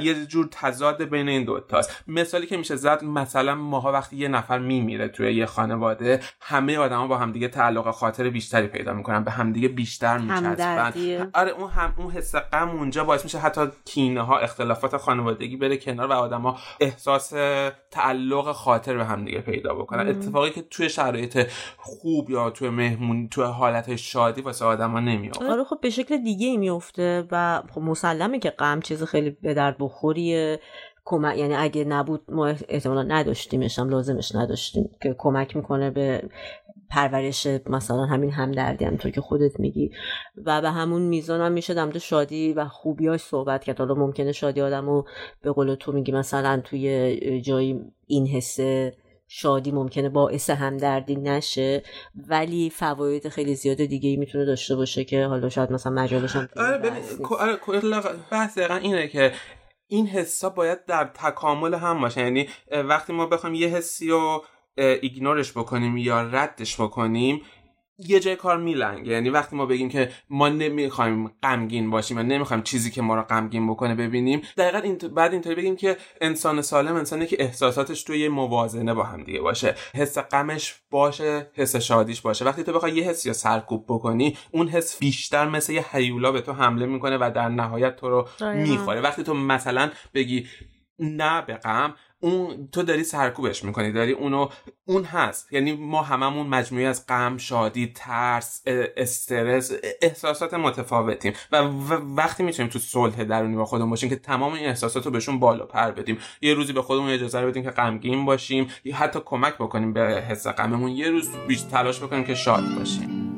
یه جور تضاد بین این دوتاست مثالی که میشه زد مثلا ماها وقتی یه نفر میمیره توی یه خانواده همه آدما با همدیگه تعلق خاطر بیشتری پیدا می‌کنن به همدیگه بیشتر میچسبن. آره اون هم اون حس غم اونجا باعث میشه حتی کینه ها اختلافات خانوادگی بره کنار و آدما احساس تعلق خاطر به همدیگه پیدا بکنن. اتفاقی که توی شرایط خوب یا توی مهمون توی حالت شادی واسه آدما نمیافته آره خب به شکل دیگه ای میفته و خب مسلمه که غم چیز خیلی به درد بخوریه. کمک یعنی اگه نبود ما احتمالا نداشتیمش هم لازمش نداشتیم که کمک می‌کنه به پرورش مثلا همین همدردی همطور که خودت میگی. و به همون میزان هم میشه دمت شادی و خوبیاش صحبت کرد. حالا ممکنه شادی آدم و به قول تو میگی مثلا توی جایی این حسه شادی ممکنه باعث همدردی نشه ولی فواید خیلی زیاد دیگه ای می‌تونه داشته باشه که حالا شاید مثلا مجالش هم آره ببین بحث دقیقا اینه که این حسا باید در تکامل هم باشه. یعنی وقتی ما بخوایم یه حسی رو ایگنورش بکنیم یا ردش بکنیم یه جای کار میلنگه یعنی وقتی ما بگیم که ما نمی‌خوایم غمگین باشیم و نمی‌خوایم چیزی که ما رو غمگین بکنه ببینیم دقیقا این بعد اینطوری بگیم که انسان سالم انسانی که احساساتش توی یه موازنه با هم دیگه باشه. حس غمش باشه حس شادیش باشه. وقتی تو بخوای یه حسی رو سرکوب بکنی اون حس بیشتر مثل یه هیولا به تو حمله می‌کنه و در نهایت تو رو می‌خوره. وقتی تو مثلا بگی نه به غم اون تو داری سرکوبش می‌کنی داری اونو اون هست. یعنی ما هممون مجموعی از غم شادی ترس استرس احساسات متفاوتیم. و وقتی می‌تونیم تو صلح درونی با خودمون باشیم که تمام این احساسات رو بهشون بالا پر بدیم. یه روزی به خودمون اجازه بدیم که غمگین باشیم یا حتی کمک بکنیم به حس غممون. یه روز بیش تلاش بکنیم که شاد باشیم.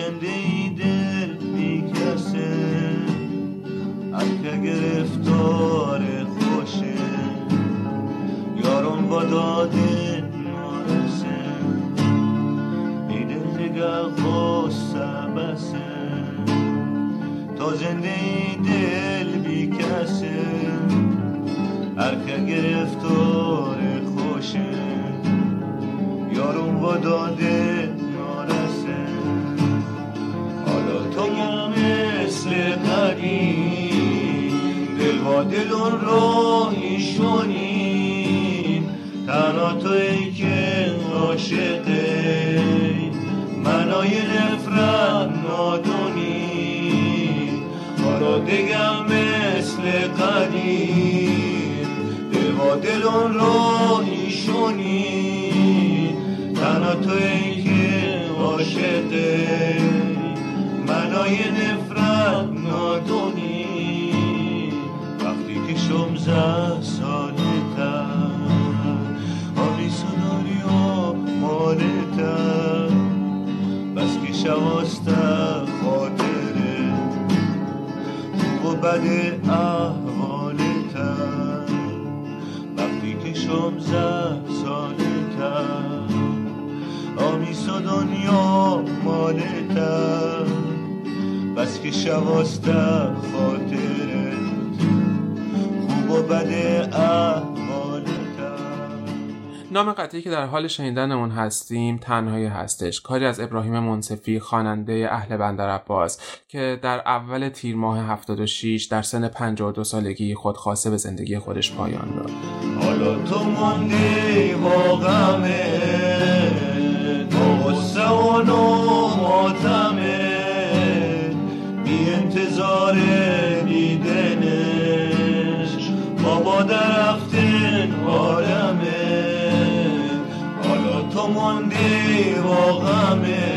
Ending. که در حال شنیدنمون هستیم تنهایی هستش. کاری از ابراهیم منصفی خواننده اهل بندر عباس که در اول تیر ماه 76 در سن 52 سالگی خودخواسته به زندگی خودش پایان داد. حالا تو ماندی با غمه غصه و ماتمه بی انتظار دیدنش بابا درفتن ماندی با غمه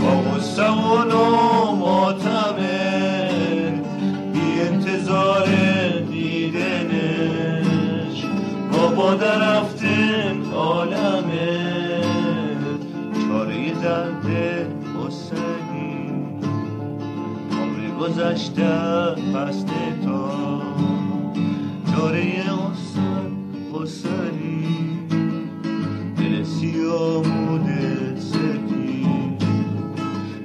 با غصه و ماتمه بی انتظار دیدنش بابا درفتن عالمه چاره درد حسنی عمر گذشته پست تا چاره حسن حسنی سیامون سفید.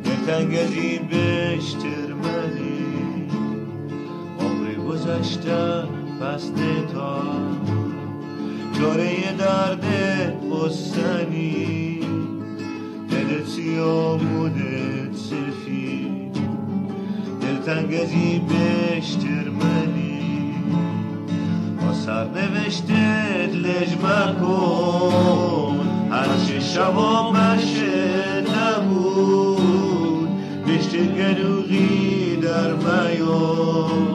دلتنگ از این بشترمنی عمر گذشته پست تا چاره درد حسنی. دل سیامونت سفید. دلتنگ از این بشترمنی با سر نوشتت لجمه کن هرچه شبا مشه نبود بشت گلوغی در میان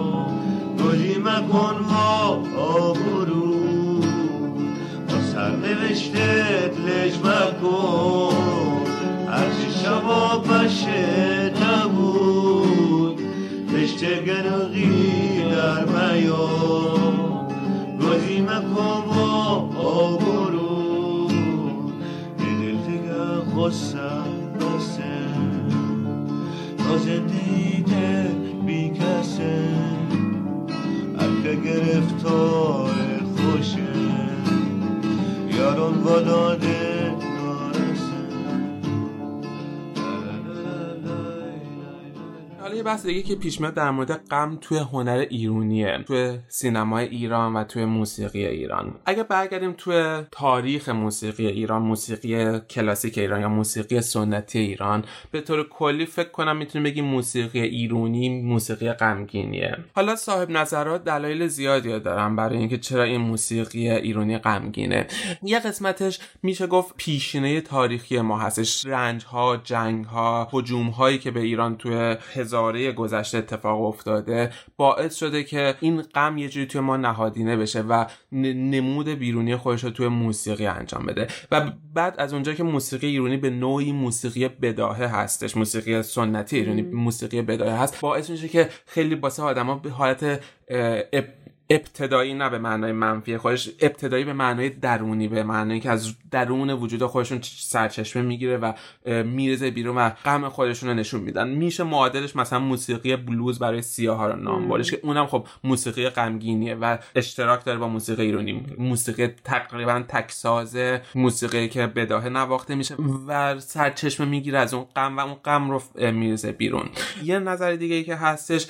گلی مکن با آبرو با سر نوشتت لجمه کن هرچه شبا مشه نبود بشت گلوغی در میان گلی مکن با آبرو دیگه خواستم بسه تا زندگی بی کسه. هر گرفتار خوشه. یارون با یه بحث دیگه که پیش میاد در مورد غم توی هنر ایرونیه توی سینمای ایران و توی موسیقی ایران. اگه برگردیم توی تاریخ موسیقی ایران موسیقی کلاسیک ایران یا موسیقی سنتی ایران به طور کلی فکر کنم می‌تونیم بگیم موسیقی ایرونی موسیقی غمگینیه. حالا صاحب نظرات دلایل زیادی دارن برای اینکه چرا این موسیقی ایرانی غمگینه. یه قسمتش میشه گفت پیشینه تاریخی ما هستش. رنج ها جنگ ها هایی که به ایران توی هزاره گذشته اتفاق افتاده باعث شده که این غم یه جوری توی ما نهادینه بشه و نمود بیرونی خودش رو توی موسیقی انجام بده. و بعد از اونجا که موسیقی ایرانی به نوعی موسیقی بداهه هستش موسیقی سنتی ایرانی موسیقی بداهه هست باعث میشه که خیلی باسه آدما به حالت ابتدایی نه به معنای منفی خودش ابتدایی به معنای درونی به معنای که از درون وجود خودشون سرچشمه می‌گیره و میرزه بیرون و غم خودشون رو نشون میدن. میشه معادلش مثلا موسیقی بلوز برای سیاه ها رو نام برش که اونم خب موسیقی غمگینیه و اشتراک داره با موسیقی ایرانی موسیقی تقریبا تکساز موسیقی که بداهه نواخته میشه و سرچشمه می‌گیره از اون غم و اون غم رو میرزه بیرون. یه نظر دیگه ای که هستش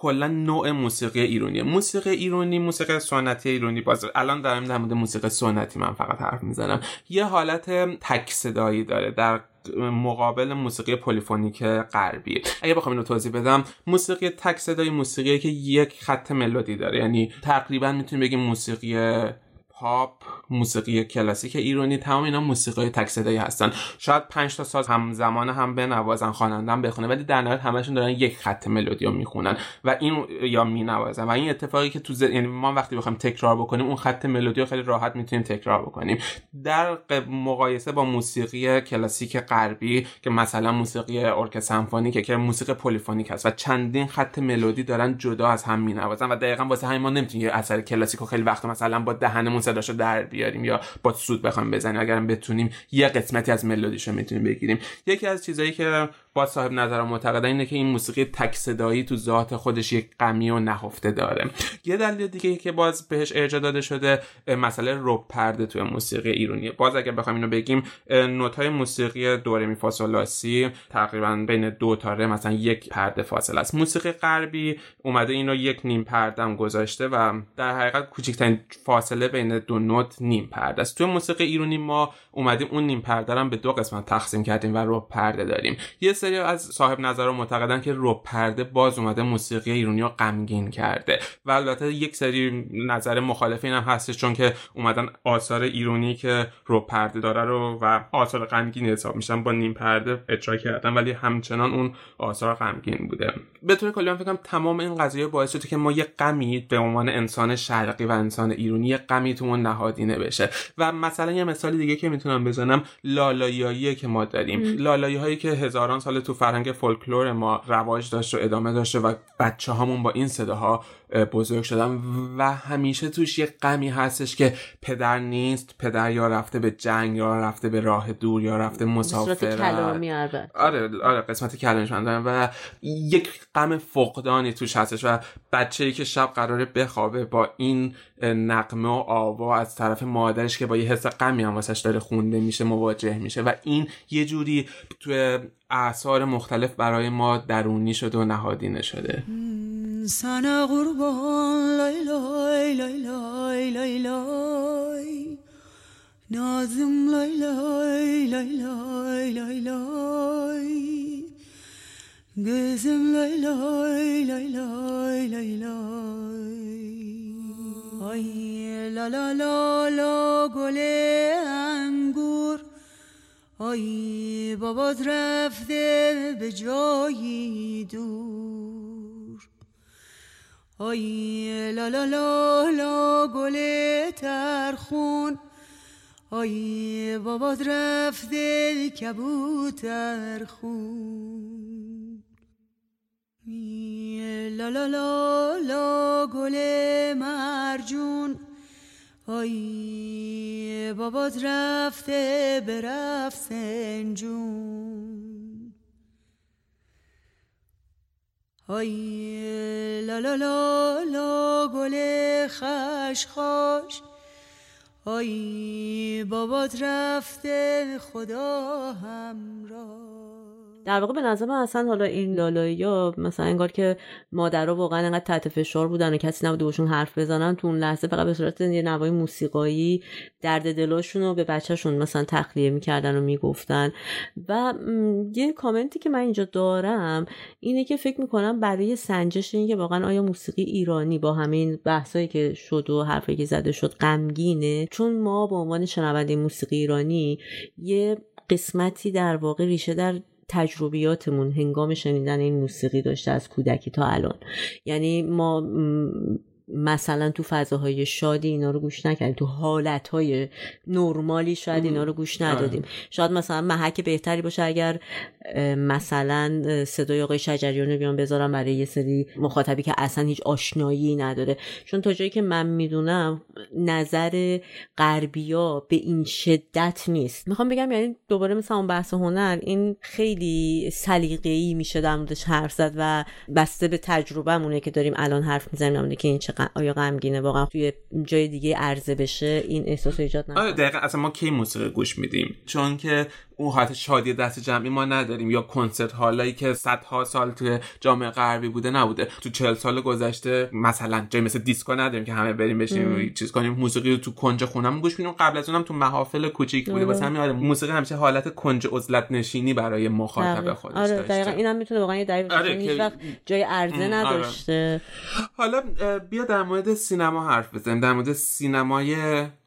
کلا نوع موسیقی ایرانی موسیقی ایرانی موسیقی سنتی ایرانی باز الان دارم در مورد موسیقی سنتی من فقط حرف می‌زنم. یه حالت تک صدایی داره در مقابل موسیقی polyphonic غربی. اگه بخوام اینو توضیح بدم موسیقی تک صدایی موسیقی که یک خط ملودی داره. یعنی تقریبا می‌تونیم بگیم موسیقی پاپ موسیقی کلاسیک ایرانی تمام اینا موسیقی تک صدایی هستن. شاید 5 تا ساز همزمان هم بنوازن خوانندم بخونه ولی در نهایت همشون دارن یک خط ملودی رو می‌خونن و این یا مینوازن. و این اتفاقی که تو ز... یعنی ما وقتی بخوایم تکرار بکنیم اون خط ملودی رو خیلی راحت می‌تونیم تکرار بکنیم. در مقایسه با موسیقی کلاسیک غربی که مثلا موسیقی ارکستر سمفونیک که موسیقی polyphonic هست و چندین خط ملودی دارن جدا از هم مینوازن و دقیقا واسه همین ما نمی‌تونیم اثر کلاسیک خیلی وقت مثلا با دهنمون صداشو در بیاریم. یا با سوت بخوایم بزنیم. اگرم بتونیم یه قسمتی از ملودیشو می‌تونیم بگیریم. یکی از چیزایی که با صاحب نظر معتقدن اینه که این موسیقی تک صدایی تو ذات خودش یک غمی و نهفته داره. یه دلیل دیگه که باز بهش ارجاع داده شده مسئله رب پرده تو موسیقی ایرانی باز اگر بخوایم اینو بگیم نوت های موسیقی دوره می فاصلاسی تقریبا بین دو تا مثلا یک پرده فاصله است. موسیقی غربی اومده اینو یک نیم پرده هم گذاشته و در حقیقت کوچکترین فاصله بین دو نوت نیم پرده است. تو موسیقی ایرانی ما اومدیم اون نیم پرده هم به دو قسمت تقسیم کردیم و رب پرده داریم. یه سری از صاحب نظر رو معتقدن که رب پرده باز اومده موسیقی ایرانی رو غمگین کرده و البته یک سری نظر مخالفین هم هستش چون که اومدن آثار ایرانی که رب پرده داره رو و آثار غمگین حساب میشن با نیم پرده اجرا کردن ولی همچنان اون آثار غمگین بوده. به طور کلی فکر تمام این قضیه باعث شده که ما یه غمی به عنوان انسان شرقی و انسان ایرانی یه غمی تو نهادینه بشه. و مثلا یه مثال دیگه که می‌تونم بزنم لالاییه که ما داریم. لالایی هایی که هزاران سال تو فرهنگ فولکلور ما رواج داشته و ادامه داشته و بچه هامون با این صداها بزرگ شدن و همیشه توش یه غمی هستش که پدر نیست پدر یا رفته به جنگ یا رفته به راه دور یا رفته مسافرت. آره آره قسمت کلامیش من و یک غم فقدانی توش هستش و بچه ای که شب قراره بخوابه با این نقمه و آوا از طرف مادرش که با یه حس غمی هم واسش داره خونده میشه مواجه میشه و این یه جوری توی اعثار مختلف برای ما درونی شده و نهادینه شده. سنا قربان لای لای لای لای لای لای. نازم لای لای لای لای لای لای. گزم لای لای لای لای لای لای. لا لا لا لا گل انگور. آی بابات رفته به جایی دور. آی لا لا لا لا گل ترخون آی بابات رفته کبوتر خون. لا لا لا لا گل مرجون. آی بابات رفته برفت سنجون. آی لا لا لا لا گل خشخاش. آی بابات رفته خدا همراه. در واقع به نظر من اصلا حالا این لالایی ها مثلا انگار که مادرها واقعا انقدر تحت فشار بودن و کسی نبوده باشون حرف بزنن تو اون لحظه فقط به صورت یه نوای موسیقایی درد دلاشون رو به بچهشون مثلا تخلیه می‌کردن و می‌گفتن. و یه کامنتی که من اینجا دارم اینه که فکر می‌کنم برای سنجش این که واقعا آیا موسیقی ایرانی با همین بحثایی که شد و حرفی که زده شد غمگینه؟ چون ما به عنوان شنونده موسیقی ایرانی یه قسمتی در واقع ریشه در تجربیاتمون هنگام شنیدن این موسیقی داشته از کودکی تا الان. یعنی ما مثلا تو فضاهای شادی اینا رو گوش نکردیم. تو حالتهای نرمالی شاید اینا رو گوش ندادیم. شاید مثلا محک بهتری باشه اگر مثلا صدای آقای شجریان رو بیان بذارم برای یه سری مخاطبی که اصلا هیچ آشنایی نداره. چون تا جایی که من می‌دونم نظر غربیا به این شدت نیست. می‌خوام بگم یعنی دوباره مثل اون بحث هنر این خیلی سلیقه‌ای میشه در موردش حرف زد و بسته به تجربهمونه که داریم الان حرف می‌زنیم. که این چه آیا غمگینه؟ واقعا توی جای دیگه عرضه بشه این احساس ایجاد نکنه. آره دقیقا. اصلا ما کی موسیقی گوش میدیم؟ چون که اون حالت شادی دست جمعی ما نداریم. یا کنسرت هالایی که صدها سال توی جامعه غربی بوده نبوده. تو چهل سال گذشته مثلا جای مثل دیسکو نداریم که همه بریم بشیم چیز کنیم. موسیقی رو تو کنج خونم گوش میدیم. قبل از اونم تو محافل کوچیک بوده. واسه همین آره موسیقی همیشه حالت کنج عزلت نشینی برای مخاطب خودش آره داشته. دقیقاً اینم می‌تونه واقعا یه دلیل آره وقت جای عرضه ام، آره. نداشته. حالا بیا در مورد سینما حرف بزنیم. در مورد سینمای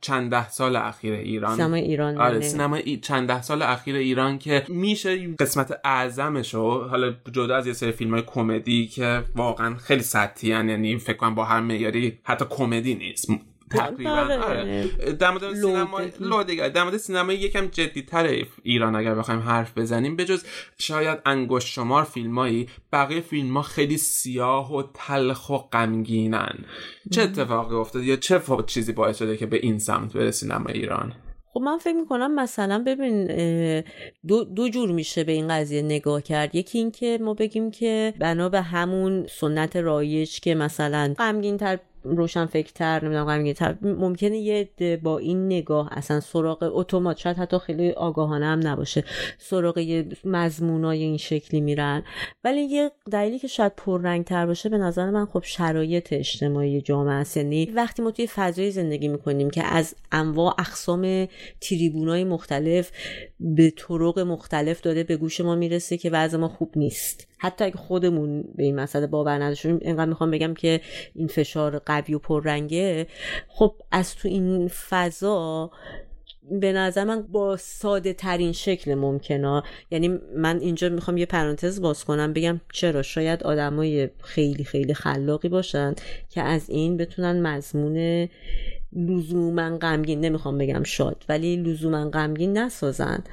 چند ده سال اخیر ایران. سینما ایران آره بله. سینما ای... چند ده سال اخیر ایران که میشه قسمت اعظمشو حالا جدا از یه سری فیلم های کمدی که واقعا خیلی سطحی یعنی فکر کنم با هر معیاری حتی کمدی نیست. تقریبا آره، آره. در مورد سینما. لو دیگه در مورد سینما یکم جدیتر ایران اگر بخوایم حرف بزنیم. بجز شاید انگشت شمار فیلمایی بقیه فیلم ها خیلی سیاه و تلخ و غمگینن. چه اتفاقی افتاد یا چه چیزی باعث شده که به این سمت بره سینما ایران؟ خب من فکر می‌کنم مثلا ببین دو, دو جور میشه به این قضیه نگاه کرد. یکی این که ما بگیم که بنا به همون سنت رایج که مثلا غمگین تر روشن فکرتر نمی‌دونم غمگین تر ممکنه یه با این نگاه اصلا سراغ اتومات شاید حتی خیلی آگاهانه هم نباشه سراغ یه مضمونای این شکلی میرن. ولی یه دلیلی که شاید پررنگ تر باشه به نظر من خب شرایط اجتماعی جامعه است. یعنی وقتی ما توی فضایی زندگی می‌کنیم که از انواع اقسام تریبونای مختلف به طرق مختلف داره به گوش ما می‌رسه که وضع ما خوب نیست. حتی اگه خودمون به این مسئله باور نداشتیم اینقدر می‌خوام بگم که این فشار قوی و پررنگه. خب از تو این فضا به نظر من با ساده ترین شکل ممکنه. یعنی من اینجا می‌خوام یه پرانتز باز کنم بگم چرا شاید آدمای خیلی خیلی خلاقی باشن که از این بتونن مضمون لزوما غمگین نمی‌خوام بگم شاد ولی لزوما غمگین نسازن.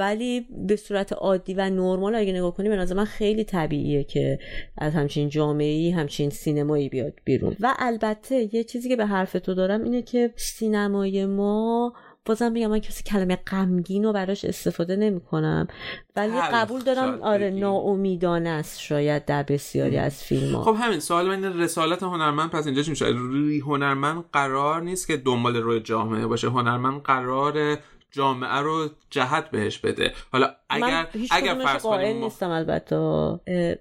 ولی به صورت عادی و نرمال اگه نگاه کنی به نظر من خیلی طبیعیه که از همچین جامعه همچین سینمایی بیاد بیرون. و البته یه چیزی که به حرف تو دارم اینه که سینمای ما بازم میگم من کسی کلمه غمگین رو براش استفاده نمی کنم ولی قبول دارم آره. ناامیدانه است شاید در بسیاری از فیلم ها خب همین سوال من رسالت هنرمند پس اینجا چی میشه؟ روی هنرمند قرار نیست که دنبال روی جامعه باشه. هنرمند قرار جامعه رو جهت بهش بده. حالا اگر اگر فرض کنیم نیستم البته.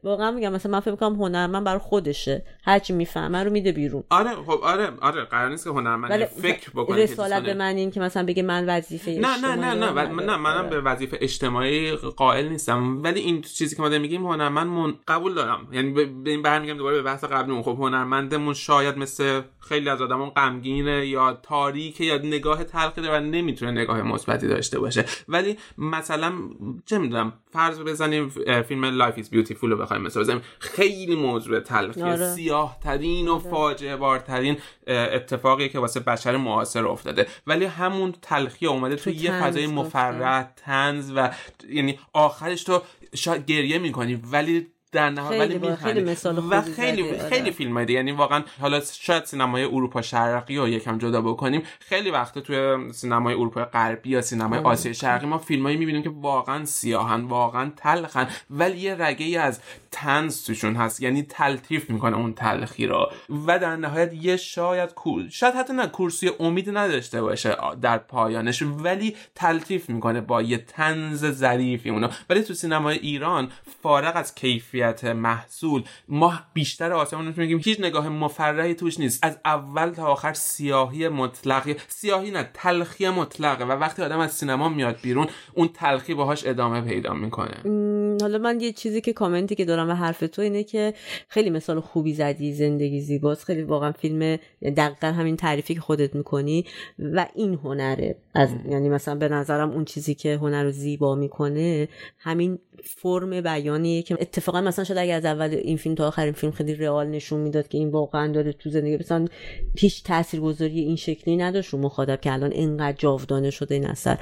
واقعا میگم مثلا من فکر می‌کنم هنرمند برای خودشه. هرچی می‌فهمه رو میده بیرون. آره خب آره آره قرار نیست که هنرمند ولی فکر بکنه که رسالت. به من این که مثلا بگه من وظیفه نه نه نه نه رو نه منم نداره. به وظیفه اجتماعی قائل نیستم. ولی این چیزی که ما داریم میگیم هنرمند من قبول دارم. یعنی به این برمیگم دوباره به بحث قبلمون خب هنرمندمون شاید مثل خیلی از آدمان غمگینه یا تاریکه یا نگاه تلخی داره و نمی‌تونه نگاه مثبتی داشته باشه. ولی مثلا چه می‌دونم فرض بزنیم فیلم Life Is Beautiful رو بخوایم مثلا بزنیم خیلی موضوع تلخی آره. سیاه ترین و فاجعه بارترین اتفاقی که واسه بشر معاصر افتاده ولی همون تلخی اومده تو, تو یه فضای. مفرح تنز و یعنی آخرش تو شاید گریه می‌کنی ولی در نهایت خیلی ولی با- خیلی می‌خندی. مثال و خیلی آره. خیلی فیلم هایی یعنی واقعا حالا شاید سینمای اروپا شرقی رو یکم جدا بکنیم خیلی وقت توی سینمای اروپا غربی یا سینمای آره. آسیا شرقی ما فیلمایی می‌بینیم که واقعا سیاهن واقعا تلخن ولی یه رگه ای از تنز توشون هست یعنی تلطیف می‌کنه اون تلخی رو. و در نهایت یه شاید کور شاید حتی نه کورسی امید نداشته باشه در پایانش ولی تلطیف می‌کنه با یه تنز ظریفی اونو. ولی تو سینمای ایران فارغ از کیفیت محصول ما بیشتر آسمون میگیم هیچ نگاه مفرحی توش نیست. از اول تا آخر سیاهی مطلقی سیاهی نه تلخی مطلقه. و وقتی آدم از سینما میاد بیرون اون تلخی باهاش ادامه پیدا می‌کنه. حالا من یه چیزی که کامنتی که دارم و حرف تو اینه که خیلی مثال خوبی زدی زندگی زیباست. خیلی واقعا فیلم دقیقا همین تعریفی که خودت می‌کنی و این هنره. از یعنی مثلا به نظرم اون چیزی که هنر رو زیبا می‌کنه همین فرم بیانیه که اتفاقا مثلا شاید اگر از اول این فیلم تا آخرین فیلم خیلی رئال نشون می‌داد که این واقعا داره تو زندگی مثلا هیچ تاثیرگذاری این شکلی نداشت رو مخاطب که الان اینقدر جاودانه شده این اثر.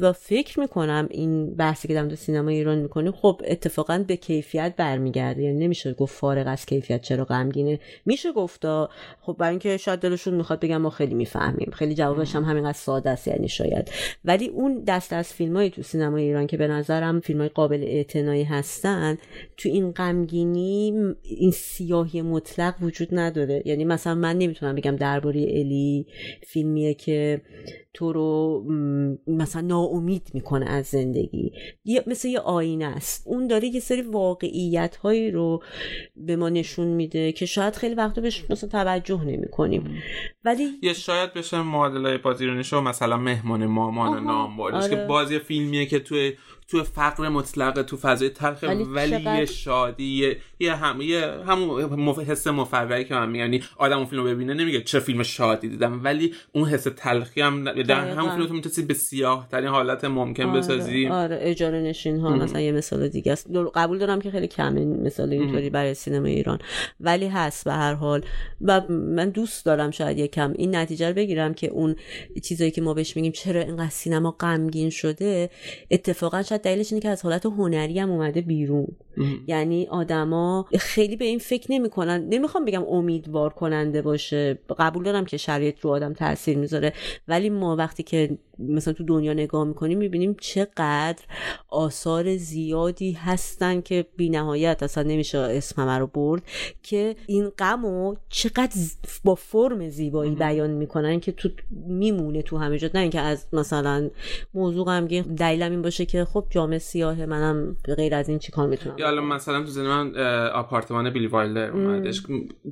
و فکر می‌کنم این بحثی که در سینما ایران می‌کنه خب اتفاقا به کیفیت برمیگرده. یعنی نمیشه گفت فارغ از کیفیت چرا غمگینه. میشه گفتا خب برای اینکه شاید دلشون می‌خواد بگم ما خیلی می‌فهمیم. خیلی جوابش هم همینقدر ساده است یعنی شاید. ولی اون دست از فیلمایی تو سینما ایران که به نظرم فیلمای قابل اعتنایی هستن تو این غمگینی این سیاهی مطلق وجود نداره. یعنی مثلا من نمی‌تونم بگم درباره الی فیلمیه که تو رو مثلا ناامید می‌کنه از زندگی. یه مثل یه آینه است. اون داره یه سری واقعیت هایی رو به ما نشون میده که شاید خیلی وقتا بهش مثلا توجه نمی کنیم ولی یه شاید بشه معادله بازی رو مثلا مهمان مامان نام آره. که بازی فیلمیه که توی تو فقر مطلق تو فضای تلخ ولی, یه شادی یه, هم یه همون حس مفرحی که من یعنی آدم اون فیلم رو ببینه نمیگه چه فیلم شادی دیدم ولی اون حس تلخی هم در همون فیلم تو می‌تونی به سیاه ترین حالت ممکن آره. بسازی. آره اجاره نشین ها مثلا یه مثال دیگه است. قبول دارم که خیلی کمه مثال اینطوری برای سینما ایران. ولی هست به هر حال. و من دوست دارم شاید یکم این نتیجه رو بگیرم که اون چیزایی که ما بهش میگیم چرا اینقدر سینما غمگین شده اتفاقا شاید دلیلش اینه که از حالت هنری هم اومده بیرون. یعنی آدما خیلی به این فکر نمی‌کنن. نمی‌خوام بگم امیدوار کننده باشه. قبول دارم که شرایط رو آدم تاثیر می‌ذاره. ولی ما وقتی که مثلا تو دنیا نگاه می‌کنیم می‌بینیم چقدر آثار زیادی هستن که بی نهایت اصلا نمیشه اسم همه رو برد که این غم و چقدر با فرم زیبایی بیان می‌کنن که تو میمونه تو همه جا. نه اینکه از مثلا موضوع غمگین دلیلم این باشه که خب جامعه سیاه منم غیر از این چیکار می‌تونم یا مثلا تو زنده من آپارتمان بیلی وایلدر اومدش.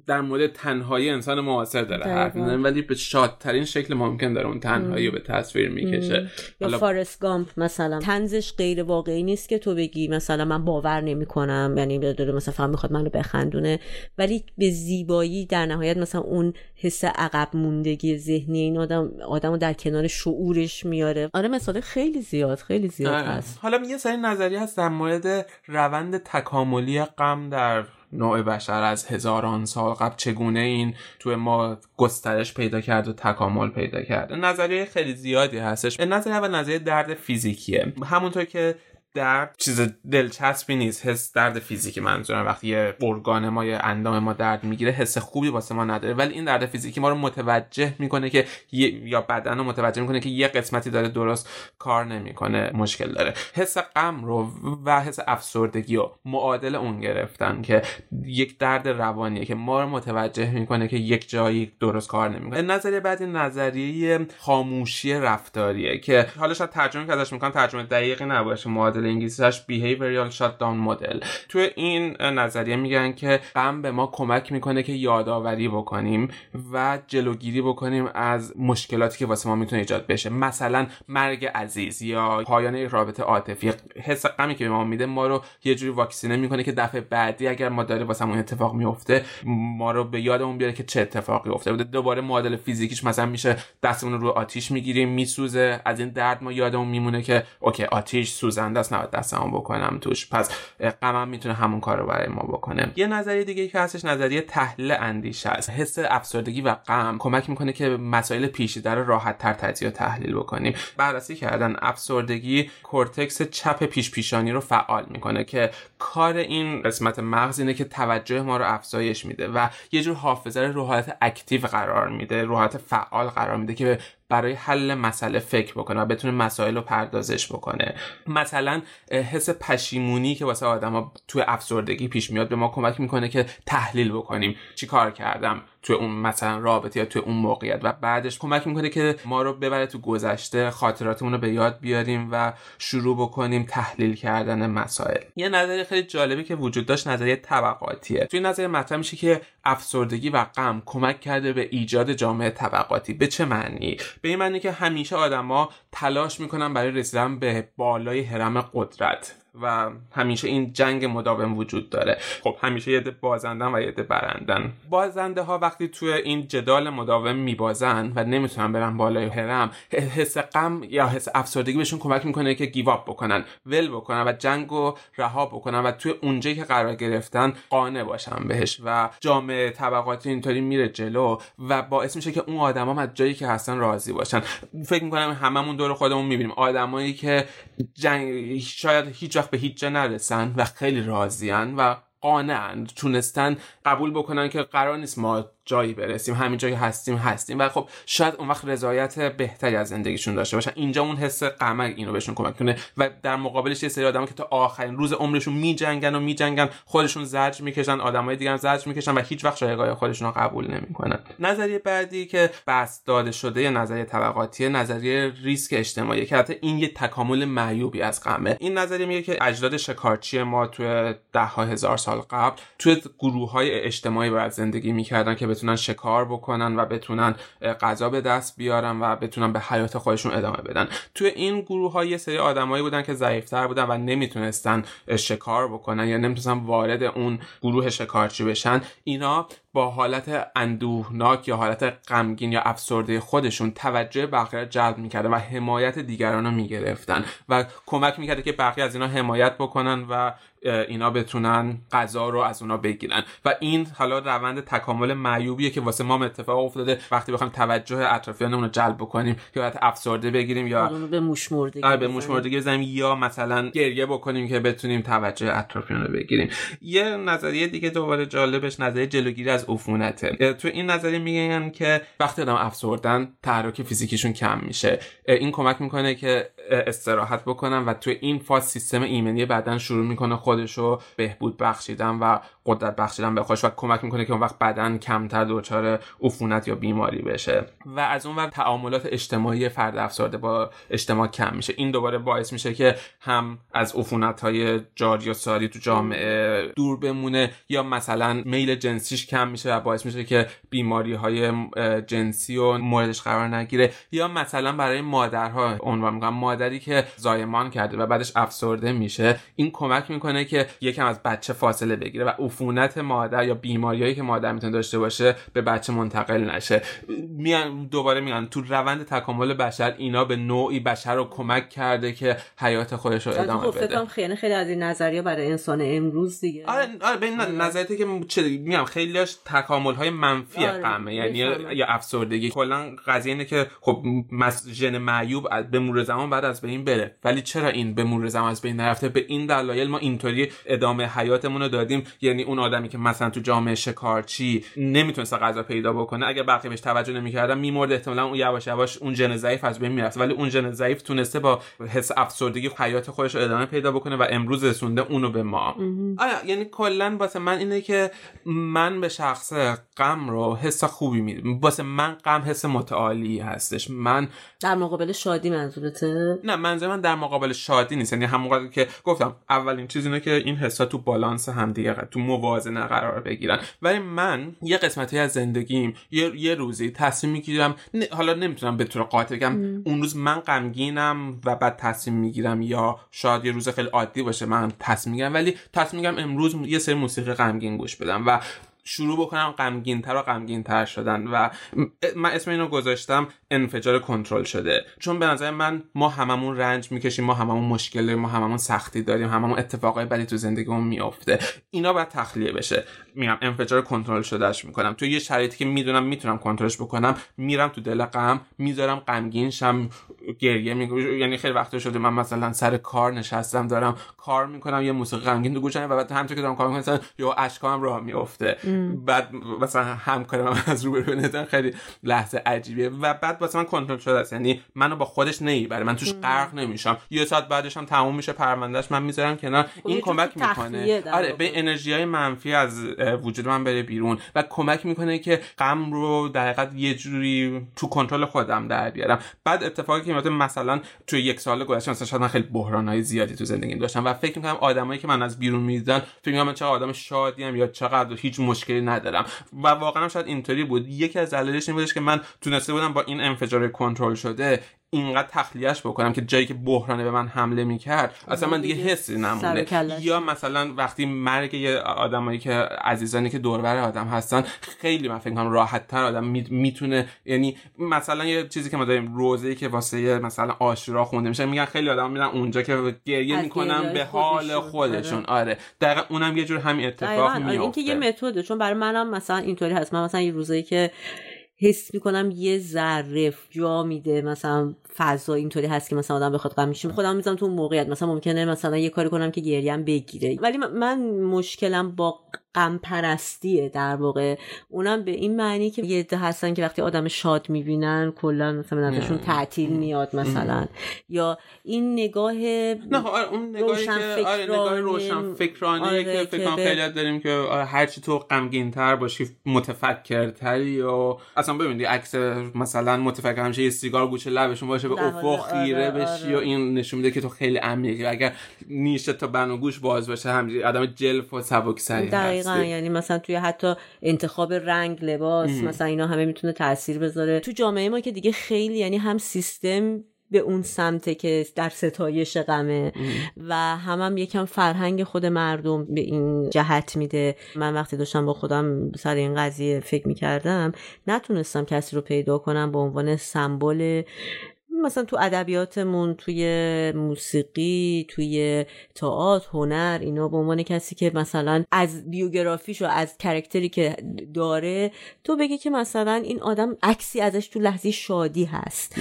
در مورد تنهایی انسان معاصر داره حرف ولی به شادترین شکل ممکن داره اون تنهایی رو به تصویر می‌کشه. یا فارست گامپ مثلا. تنزش غیر واقعی نیست که تو بگی مثلا من باور نمی‌کنم یعنی داره مثلا فهم می‌خواد منو بخندونه. ولی به زیبایی در نهایت مثلا اون حس عقب موندگی ذهنی این آدم آدمو در کنار شعورش میاره. آره مثال خیلی زیاد خیلی زیاد آره. هست. حالا یه سری نظریه هست در مورد روند تکاملی غم در نوع بشر از هزاران سال قبل چگونه این توی ما گسترش پیدا کرد و تکامل پیدا کرد؟ نظریه خیلی زیادی هستش. نظریه و نظریه درد فیزیکیه. همونطور که درد چیز دلچسبی نیست حس درد فیزیکی منظورم. وقتی یه ارگان ما یا اندام ما درد می‌گیره حس خوبی واسه ما نداره. ولی این درد فیزیکی ما رو متوجه می‌کنه که یا بدن رو متوجه می‌کنه که یه قسمتی داره درست کار نمی‌کنه مشکل داره. حس غم رو و حس افسردگی رو معادل اون گرفتن که یک درد روانیه که ما رو متوجه می‌کنه که یک جایی درست کار نمی‌کنه. نظریه بعدی نظریه خاموشی رفتاریه که حالا شاید ترجمه ازش می‌کنم ترجمه دقیقی نباشه معادل مدل انگلیسیش behavioral shutdown مدل توی این نظریه میگن که غم به ما کمک می‌کنه که یادآوری بکنیم و جلوگیری بکنیم از مشکلاتی که واسه ما می‌تونه ایجاد بشه. مثلا مرگ عزیز یا پایان رابطه عاطفی. حس غمی که به ما میده ما رو یه جوری واکسینه می‌کنه که دفعه بعدی اگر ما داره واسه اون اتفاق میفته ما رو به یادمون بیاره که چه اتفاقی افتاده. دوباره معادل فیزیکیش مثلا میشه دستمون رو آتیش می‌گیریم میسوزه. از این درد ما یادمون میمونه که okay آتیش سوزنده است. نباید دستمو بکنم توش. پس غمم می‌تونه همون کار رو برای ما بکنه. یه نظریه دیگه که هستش نظریه تحلیل اندیشه است. حس افسردگی و غم کمک می‌کنه که مسائل پیچیده رو راحت تر تجزیه و تحلیل بکنیم. بررسی کردن افسردگی کورتکس چپ پیش پیشانی رو فعال می‌کنه که کار این قسمت مغز اینه که توجه ما رو افزایش میده و یه جور حافظه رو حالت اکتیو قرار میده رو حالت فعال قرار میده که برای حل مسئله فکر بکنه و بتونه مسائل رو پردازش بکنه. مثلا حس پشیمونی که واسه آدما توی افسردگی پیش میاد به ما کمک می‌کنه که تحلیل بکنیم. چی کار کردم؟ توی اون مثلا رابطه یا توی اون موقعیت. و بعدش کمک می‌کنه که ما رو ببره تو گذشته خاطراتمون رو به یاد بیاریم و شروع بکنیم تحلیل کردن مسائل. یه نظریه خیلی جالبی که وجود داشت نظریه طبقاتیه. توی نظریه مطرح میشه که افسردگی و غم کمک کرده به ایجاد جامعه طبقاتی. به چه معنی؟ به این معنی که همیشه آدما تلاش می‌کنن برای رسیدن به بالای هرم قدرت. و همیشه این جنگ مداوم وجود داره. خب همیشه یه بازندن و یه برندن. بازنده ها وقتی توی این جدال مداوم میبازن و نمی‌تونن برن بالای هرم حس غم یا حس افسردگی بهشون کمک می‌کنه که گیواب بکنن ول بکنن و جنگ رو رها بکنن و توی اونجایی که قرار گرفتن قانع باشن بهش و جامعه طبقاتی اینطوری میره جلو و باعث میشه که اون آدما از جایی که هستن راضی باشن. فکر می‌کنم هممون دور خودمون می‌بینیم. آدمایی که جنگ شاید هیچ وقت به هیچ جا نرسن و خیلی راضیان و قانعن تونستن قبول بکنن که قرار نیست ما جایی برسیم همین جایی هستیم هستیم. و خب شاید اون وقت رضایت بهتری از زندگیشون داشته باشن. اینجا اون حس غم اینو بهشون کمک کنه و در مقابلش یه سری آدم که تا آخرین روز عمرشون میجنگن و میجنگن خودشون زرج می‌کشن آدمای دیگه هم زرج می‌کشن و هیچ وقت جایگاه خودشون رو قبول نمی‌کنن. نظریه بعدی که بس داده شده نظریه طبقاتی نظریه ریسک اجتماعی که حتی این یه تکامل معیوبی از غمه. این نظریه میگه که اجداد شکارچی ما توی ده ها هزار سال قبل توی گروه های اجتماعی باید زندگی می‌کردن که بتونن شکار بکنن و بتونن غذا به دست بیارن و بتونن به حیات خودشون ادامه بدن. توی این گروه های یه سری آدمایی بودن که ضعیفتر بودن و نمی‌تونستن شکار بکنن یا نمی‌تونستن وارد اون گروه شکارچی بشن. اینا با حالت اندوهناک یا حالت غمگین یا افسرده خودشون توجه بقیه را جلب می‌کرده و حمایت دیگران رو می‌گرفتن و کمک می‌کرده که بقیه از اینا حمایت بکنن و اینا بتونن غذا رو از اونا بگیرن. و این حالا روند تکامل معیوبیه که واسه ما اتفاق افتاده. وقتی بخوایم توجه اطرافیانمون رو جلب بکنیم که باید افسرده بگیریم یا به آره به موشمردگی بزنیم یا مثلا گریه بکنیم که بتونیم توجه اطرافیان رو بگیریم. یه نظریه دیگه دوباره جالبش نظریه جلوگیری از عفونته تو این نظریه میگن که وقتی آدم افسردن تحرک فیزیکیشون کم میشه. این کمک می‌کنه که استراحت بکنن و تو این فاز سیستم ایمنی بدن شروع می‌کنه خودش رو بهبود بخشیدن و قدرت بخشیدن به خودش و کمک می‌کنه که اون وقت بدن کمتر دچار عفونت یا بیماری بشه. و از اون وقت تعاملات اجتماعی فرد افسرده با اجتماع کم میشه. این دوباره باعث میشه که هم از عفونت های جاری و ساری تو جامعه دور بمونه یا مثلا میل جنسیش کم میشه و باعث میشه که بیماری های جنسی و موردش قرار نگیره. یا مثلا برای مادرها عنوان می‌کنم مادری که زایمان کرده و بعدش افسرده میشه. این کمک می‌کنه که یکم از بچه فاصله بگیره و عفونت مادر یا بیماریایی که مادر می‌تونه داشته باشه به بچه منتقل نشه. میان دوباره میگن تو روند تکامل بشر اینا به نوعی بشر رو کمک کرده که حیات خودش رو ادامه بده. خیلی خیلی از این نظریه برای انسان امروز دیگه. آره آره به نظریاتی که چه میگم خیلیاش تکامل های منفی آره. قمه یعنی یا افسردگی. کلا قضیه اینه که خب ژن معیوب به مرور زمان بعد از بین بره. ولی چرا این به مرور زمان از بین نرفته؟ به این دلایل ما اینطوری ادامه حیاتمون رو دادیم. یعنی اون آدمی که مثلا تو جامعه شکارچی نمی‌تونست غذا پیدا بکنه اگه بقیه بهش توجه نمی‌کردن میمرد. احتمالا اون یواش یواش اون ژن ضعیف از بین می‌رفت. ولی اون ژن ضعیف تونسته با حس افسردگی حیات خودش رو ادامه پیدا بکنه و امروز رسونده اونو به ما. آیا یعنی کلا واسه من اینه که من به شخص غم رو حس خوبی میدم واسه من غم حس متعالی هستش. من در مقابل شادی منظورته؟ نه منظور من در مقابل شادی نیست. یعنی همون که گفتم اولین چیز اینه که این حسا تو بالانس هم دیگه تو موازنه قرار بگیرن. ولی من یه قسمتی از زندگیم یه, یه روزی تصمیم می‌گیرم حالا نمی‌تونم به طور قاطع بگم اون روز من غمگینم و بعد تصمیم می‌گیرم یا شاید یه روز خیلی عادی باشه من تصمیم می‌گیرم ولی تصمیم می‌گیرم امروز یه سری موسیقی غمگین گوش بدم و شروع بکنم غمگینتر و غمگینتر شدن و من اسم اینو گذاشتم انفجار کنترل شده. چون به نظر من ما هممون رنج می‌کشیم ما هممون مشکل داریم ما هممون سختی داریم هممون اتفاقای بدی تو زندگیمون میافته. اینا باید تخلیه بشه. میگم انفجار کنترل شدهش می‌کنم. تو یه شرایطی که می‌دونم می‌تونم کنترلش بکنم میرم تو دل غم می‌ذارم غمگین شم گریه می... یعنی خیلی وقت شده من مثلا سر کار نشستم دارم کار می‌کنم یه موسیقی غمگین تو گوشم و بعد همونطور که دارم کار می‌کنم یا اشکام راه بعد مثلا همکارم از رو ببینه خیلی لحظه عجیبه و بعد واسه من کنترل شده است. یعنی منو با خودش نمی‌بره من توش غرق نمیشم. یه ساعت بعدش هم تموم میشه پروندهش من می‌ذارم کنار. خب این کمک می‌کنه. آره به انرژی های منفی از وجود من بره بیرون. و کمک می‌کنه که غم رو در حقیقت یه جوری تو کنترل خودم در بیارم. بعد اتفاقی که میفته مثلا تو یک سال گذشته مثلا شاید من خیلی بحرانهای زیادی تو زندگیم داشتم. و فکر می‌کنم آدمایی که من از بیرون می‌دیدن فکر می‌کنم من چقدر آدم شادیم یا چقدر هیچ مشکلی ندارم. و واقعا شاید اینطوری بود. یکی از دلایلش این بودش که من تونسته بودم با این انفجار کنترل شده اینقدر تخلیهش بکنم که جایی که بحرانه به من حمله می‌کرد اصلا من دیگه حسی نمونه یا مثلا وقتی مرگ یه آدمایی که عزیزانی که دوربر آدم هستن خیلی من فکر کنم راحت تر آدم می‌تونه یعنی مثلا یه چیزی که ما داریم روزه که واسه مثلا آشورا خونده میشه میگن خیلی آدم میرن اونجا که گریه می‌کنن به حال خودشون. آره, آره. دقیقا اونم یه جور همین اتفاق میفته این که یه متده چون برای منم مثلا اینطوری هست. من مثلا یه روزایی که حس می‌کنم یه ذره جا میده مثلا فضا اینطوری هست که مثلا آدم بخواد غم میشه خودم می‌ذارم تو موقعیت. مثلا ممکنه مثلا یه کاری کنم که گریم بگیره. ولی من مشکلم با غم پرستیه در واقع. اونم به این معنی که یه عده هستن که وقتی آدم شاد می‌بینن کلا مثلا نظرشون تعطیل میاد مثلا. یا این نگاه نه آره اون نگاهی که آره نگاه روشن فکرانی آره که فکر کنم خیلی داریم که آره هرچی تو غمگین تر باشی متفکرتری و اصلا ببینید عکس مثلا متفکر همیشه یه سیگار گوشه لبشون باشه به افق خیره آره. بشی آره. و این نشون میده که تو خیلی عمیقی اگر نیشه تا بن و گوش باز باشه همینجوری آدم جلف و سبکسری دقیقاً یعنی مثلا توی حتی انتخاب رنگ لباس مثلا اینا همه می‌تونه تاثیر بذاره. تو جامعه ما که دیگه خیلی یعنی هم سیستم به اون سمته که در ستایش غمه و هم هم یکم فرهنگ خود مردم به این جهت میده. من وقتی داشتم با خودم سر این قضیه فکر می‌کردم نتونستم کسی رو پیدا کنم به عنوان سمبل مثلا تو ادبیاتمون توی موسیقی توی تئاتر هنر اینا به عنوان کسی که مثلا از بیوگرافیش و از کرکتری که داره تو بگی که مثلا این آدم عکسی ازش تو لحظه شادی هست.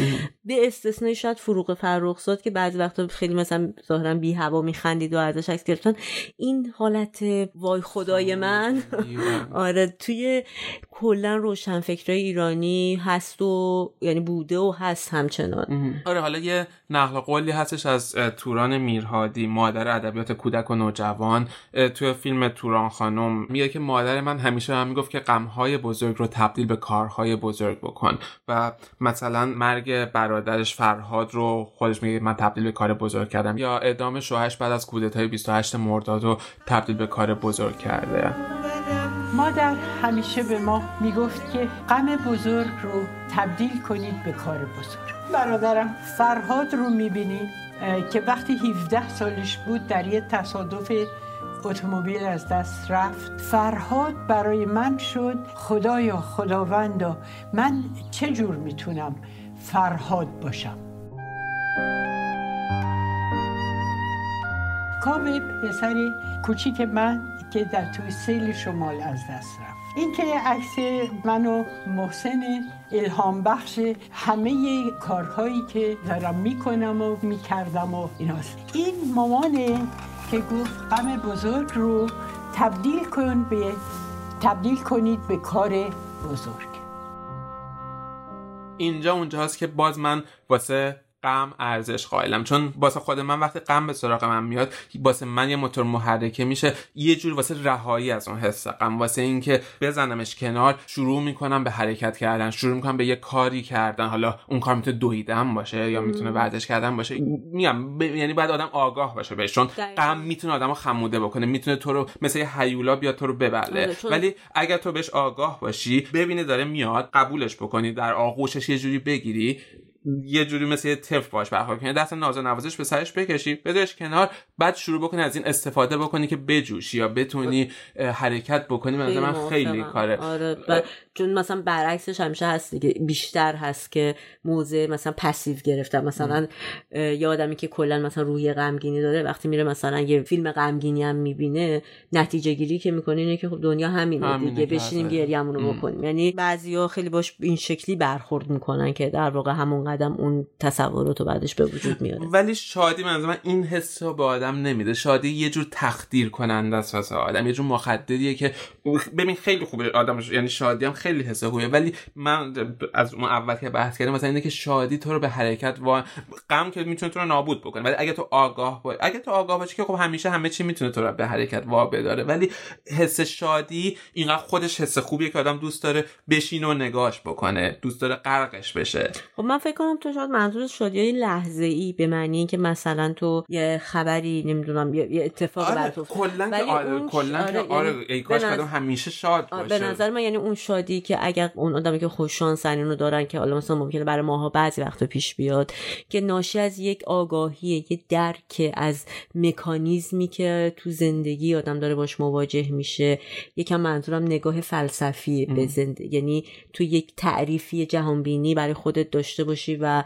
به استثنای شاید فروغ فرخزاد که بعضی وقتا خیلی مثلا ظاهرا بی هوا میخندید و ازش عکس گرفتن. این حالت وای خدای من. آره توی کلا روشنفکرای ایرانی هست و یعنی بوده و هست همچنان. آره حالا یه نقل قولی هستش از توران میرهادی مادر ادبیات کودک و نوجوان. توی فیلم توران خانم میگه که مادر من همیشه هم می‌گفت که غمهای بزرگ رو تبدیل به کارهای بزرگ بکن و مثلا مرگ برادرش فرهاد رو خودش میگه من تبدیل به کار بزرگ کردم یا اعدام شوهرش بعد از کودتای 28 مرداد رو تبدیل به کار بزرگ کرده. مادر همیشه به ما می‌گفت که غم بزرگ رو تبدیل کنید به کار بزرگ. برادرم فرهاد رو می‌بینید که وقتی 17 سالش بود در یه تصادف اتومبیل از دست رفت. فرهاد برای من شد خدایا خداوندا. من چه جور می‌تونم فرهاد باشم؟ کاوه پسری کوچیک من که در توی سیل شمال از دست رفت. این که عکس من و محسن الهام بخش همه کارهایی که دارم می‌کنم و می‌کردم و ایناست. این مامانه که گفت غم بزرگ رو تبدیل کن به تبدیل کنید به کار بزرگ. اینجا اونجاست که باز من واسه غم ارزش قائلم. چون واسه خود من وقتی غم به سراغ من میاد واسه من یه موتور محرکه میشه. یه جور واسه رهایی از اون حس غم. واسه اینکه بزنمش کنار شروع می‌کنم به حرکت کردن شروع می‌کنم به یه کاری کردن. حالا اون کار می‌تونه دویدن باشه یا می‌تونه ورزش کردن باشه. میگم ب... یعنی بعد آدم آگاه باشه بهش. چون غم می‌تونه آدمو خموده بکنه. می‌تونه تو رو مثل هیولا بیاد تو رو ببله. آره، ولی اگر تو بهش آگاه باشی ببینه داره میاد قبولش بکنی در آغوشش یه جوری بگیری یه جوری مثل یه طفل باش برخورد کنی. دست ناز نوازش به سرش بکشی بذارش کنار بعد شروع بکنی از این استفاده بکنی که بجوشی یا بتونی حرکت بکنی. من من خیلی کاره. آره چون مثلا برعکسش همیشه هست دیگه. بیشتر هست که موزه مثلا پسیو گرفتن. مثلا یه آدمی که کلا مثلا روی غمگینی داره وقتی میره مثلا یه فیلم غمگینی هم می‌بینه نتیجه گیری که می‌کنه اینه که خب دنیا همینه, همینه دیگه. بشینیم گریه‌مون رو بکنیم. یعنی بعضیا خیلی باش این شکلی برخورد می‌کنن که در واقع همون قدم اون تصورات رو بعدش به وجود میاره. ولی شادی من من این حس رو به آدم نمیده. شادی یه جور تخدیر کننده است واسه آدم یه جور مخدریه که ببین خیلی خوبه آدم یعنی شادی هم خیلی حس خوبه ولی من از اون اول که بحث کردم مثلا اینه که شادی تو رو به حرکت و غم که می‌تونه تو رو نابود بکنه. ولی اگه تو آگاه باش اگه تو آگاه باشی که خب همیشه همه چی می‌تونه تو رو به حرکت وا بداره. ولی حس شادی اینقدر خودش حس خوبیه که آدم دوست داره بشینه و نگاش بکنه دوست داره غرقش بشه. خب من فکر کنم تو شاید منظور شادی لحظه ای به معنی که مثلا تو یه خبری نمی‌دونم یه اتفاق آره برات کلا که آره کلا که آره ای کاش همیشه شاد باشه به نظر من یعنی اون شادی که اگر اون آدمی که خوش شانسن رو دارن که حالا مثلا ممکنه برای ماها بعضی وقتا پیش بیاد که ناشی از یک آگاهی یه درک از مکانیزمی که تو زندگی آدم داره باش مواجه میشه یکم منظورم نگاه فلسفی به زندگی. یعنی تو یک تعریفی جهانبینی برای خودت داشته باشی و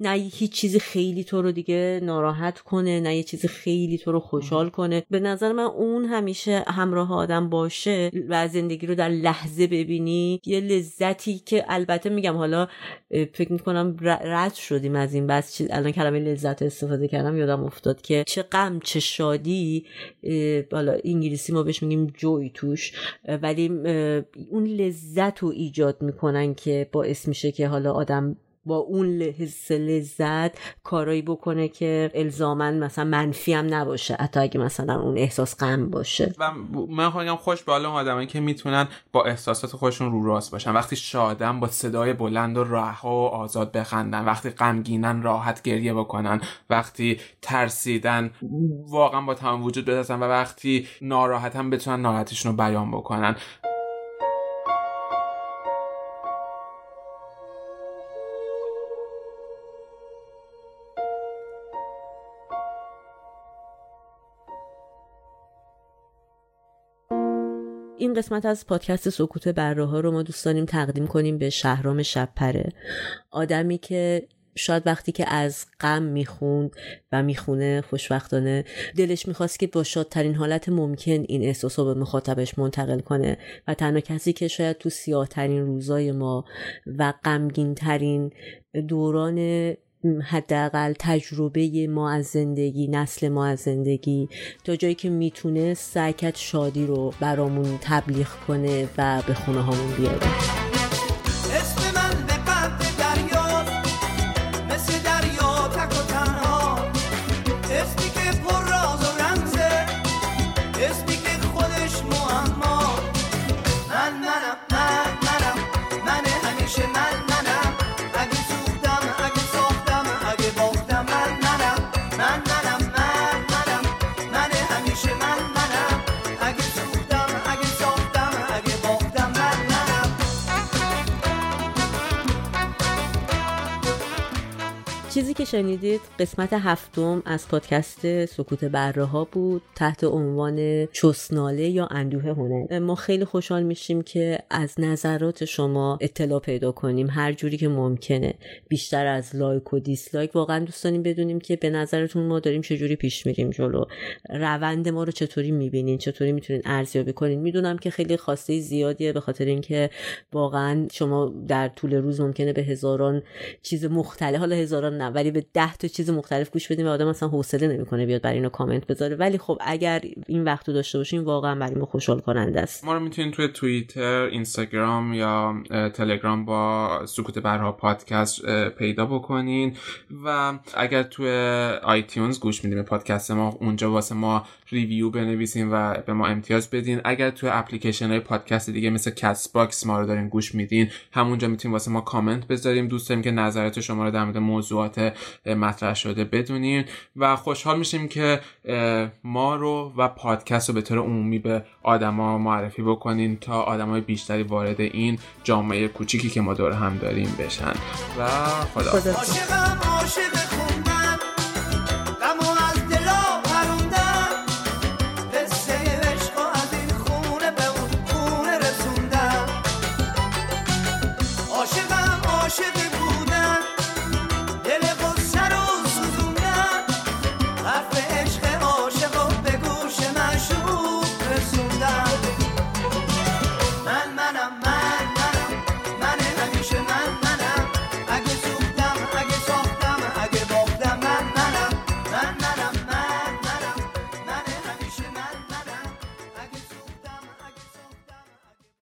نه هیچ چیزی خیلی تو رو دیگه ناراحت کنه نه یه چیزی خیلی تو رو خوشحال کنه. به نظر من اون همیشه همراه آدم باشه و زندگی رو در لحظه ببینی یه لذتی که البته میگم حالا فکر می‌کنم رد شدیم از این بس چیز الان کلمه لذت استفاده کردم یادم افتاد که چه غم چه شادی حالا انگلیسی ما بهش میگیم جوی توش ولی اون لذت رو ایجاد می‌کنن که باعث میشه که حالا آدم با اون حس لذت کارایی بکنه که الزامن مثلا منفی هم نباشه حتی اگه مثلا اون احساس غم باشه. و من خواهم خوش به حال آدمایی که می‌تونن با احساسات خودشون رو راست باشن. وقتی شادن با صدای بلند و رها و آزاد بخندن وقتی غمگینن راحت گریه بکنن وقتی ترسیدن واقعا با تمام وجود بدازن و وقتی ناراحتن بتونن ناراحتیشون رو بیان بکنن. قسمت از پادکست سکوت بره ها رو ما دوست داریم تقدیم کنیم به شهرام شبپره آدمی که شاید وقتی که از غم می‌خوند و می‌خونه خوشبختانه دلش می‌خواست که با شادترین حالت ممکن این احساس رو به مخاطبش منتقل کنه و تنها کسی که شاید تو سیاهترین روزای ما و غمگین ترین دوران حداقل تجربه ما از زندگی نسل ما از زندگی تا جایی که می‌تونه سعی شادی رو برامون تبلیغ کنه و به خونه هامون بیاره. چیزی که شنیدید قسمت هفتم از پادکست سکوت بره ها بود تحت عنوان چسناله یا اندوه هنر. ما خیلی خوشحال میشیم که از نظرات شما اطلاع پیدا کنیم هر جوری که ممکنه. بیشتر از لایک و دیسلایک واقعا دوست داریم بدونیم که به نظرتون ما داریم چجوری پیش میریم جلو. روند ما رو چطوری می‌بینین چطوری می‌تونین ارزیابی کنین؟ می‌دونم که خیلی خواسته زیادیه به خاطر اینکه واقعا شما در طول روز ممکنه به هزاران چیز مختلف حالا هزاران ولی به ده تا چیز مختلف گوش بدیم و آدم اصلا حوصله نمی‌کنه بیاد برای اینو کامنت بذاره. ولی خب اگر این وقت داشته باشیم واقعا برای ما خوشحال کننده است. ما رو می‌تونید توی توییتر اینستاگرام یا تلگرام با سکوت برها پادکست پیدا بکنین. و اگر توی iTunes گوش میدیم پادکست ما اونجا واسه ما review بنویسین و به ما امتیاز بدین. اگر توی اپلیکیشن های پادکست دیگه مثل Castbox ما رو دارین گوش میدین همونجا می‌تونیم واسه ما کامنت بذاریم. دوست داریم که نظرات شما رو در مورد موضوعات مطرح شده بدونین و خوشحال میشیم که ما رو و پادکست رو به طور عمومی به آدما معرفی بکنین تا آدمای بیشتری وارد این جامعه کوچیکی که ما دور هم داریم بشن و خدا, خدا.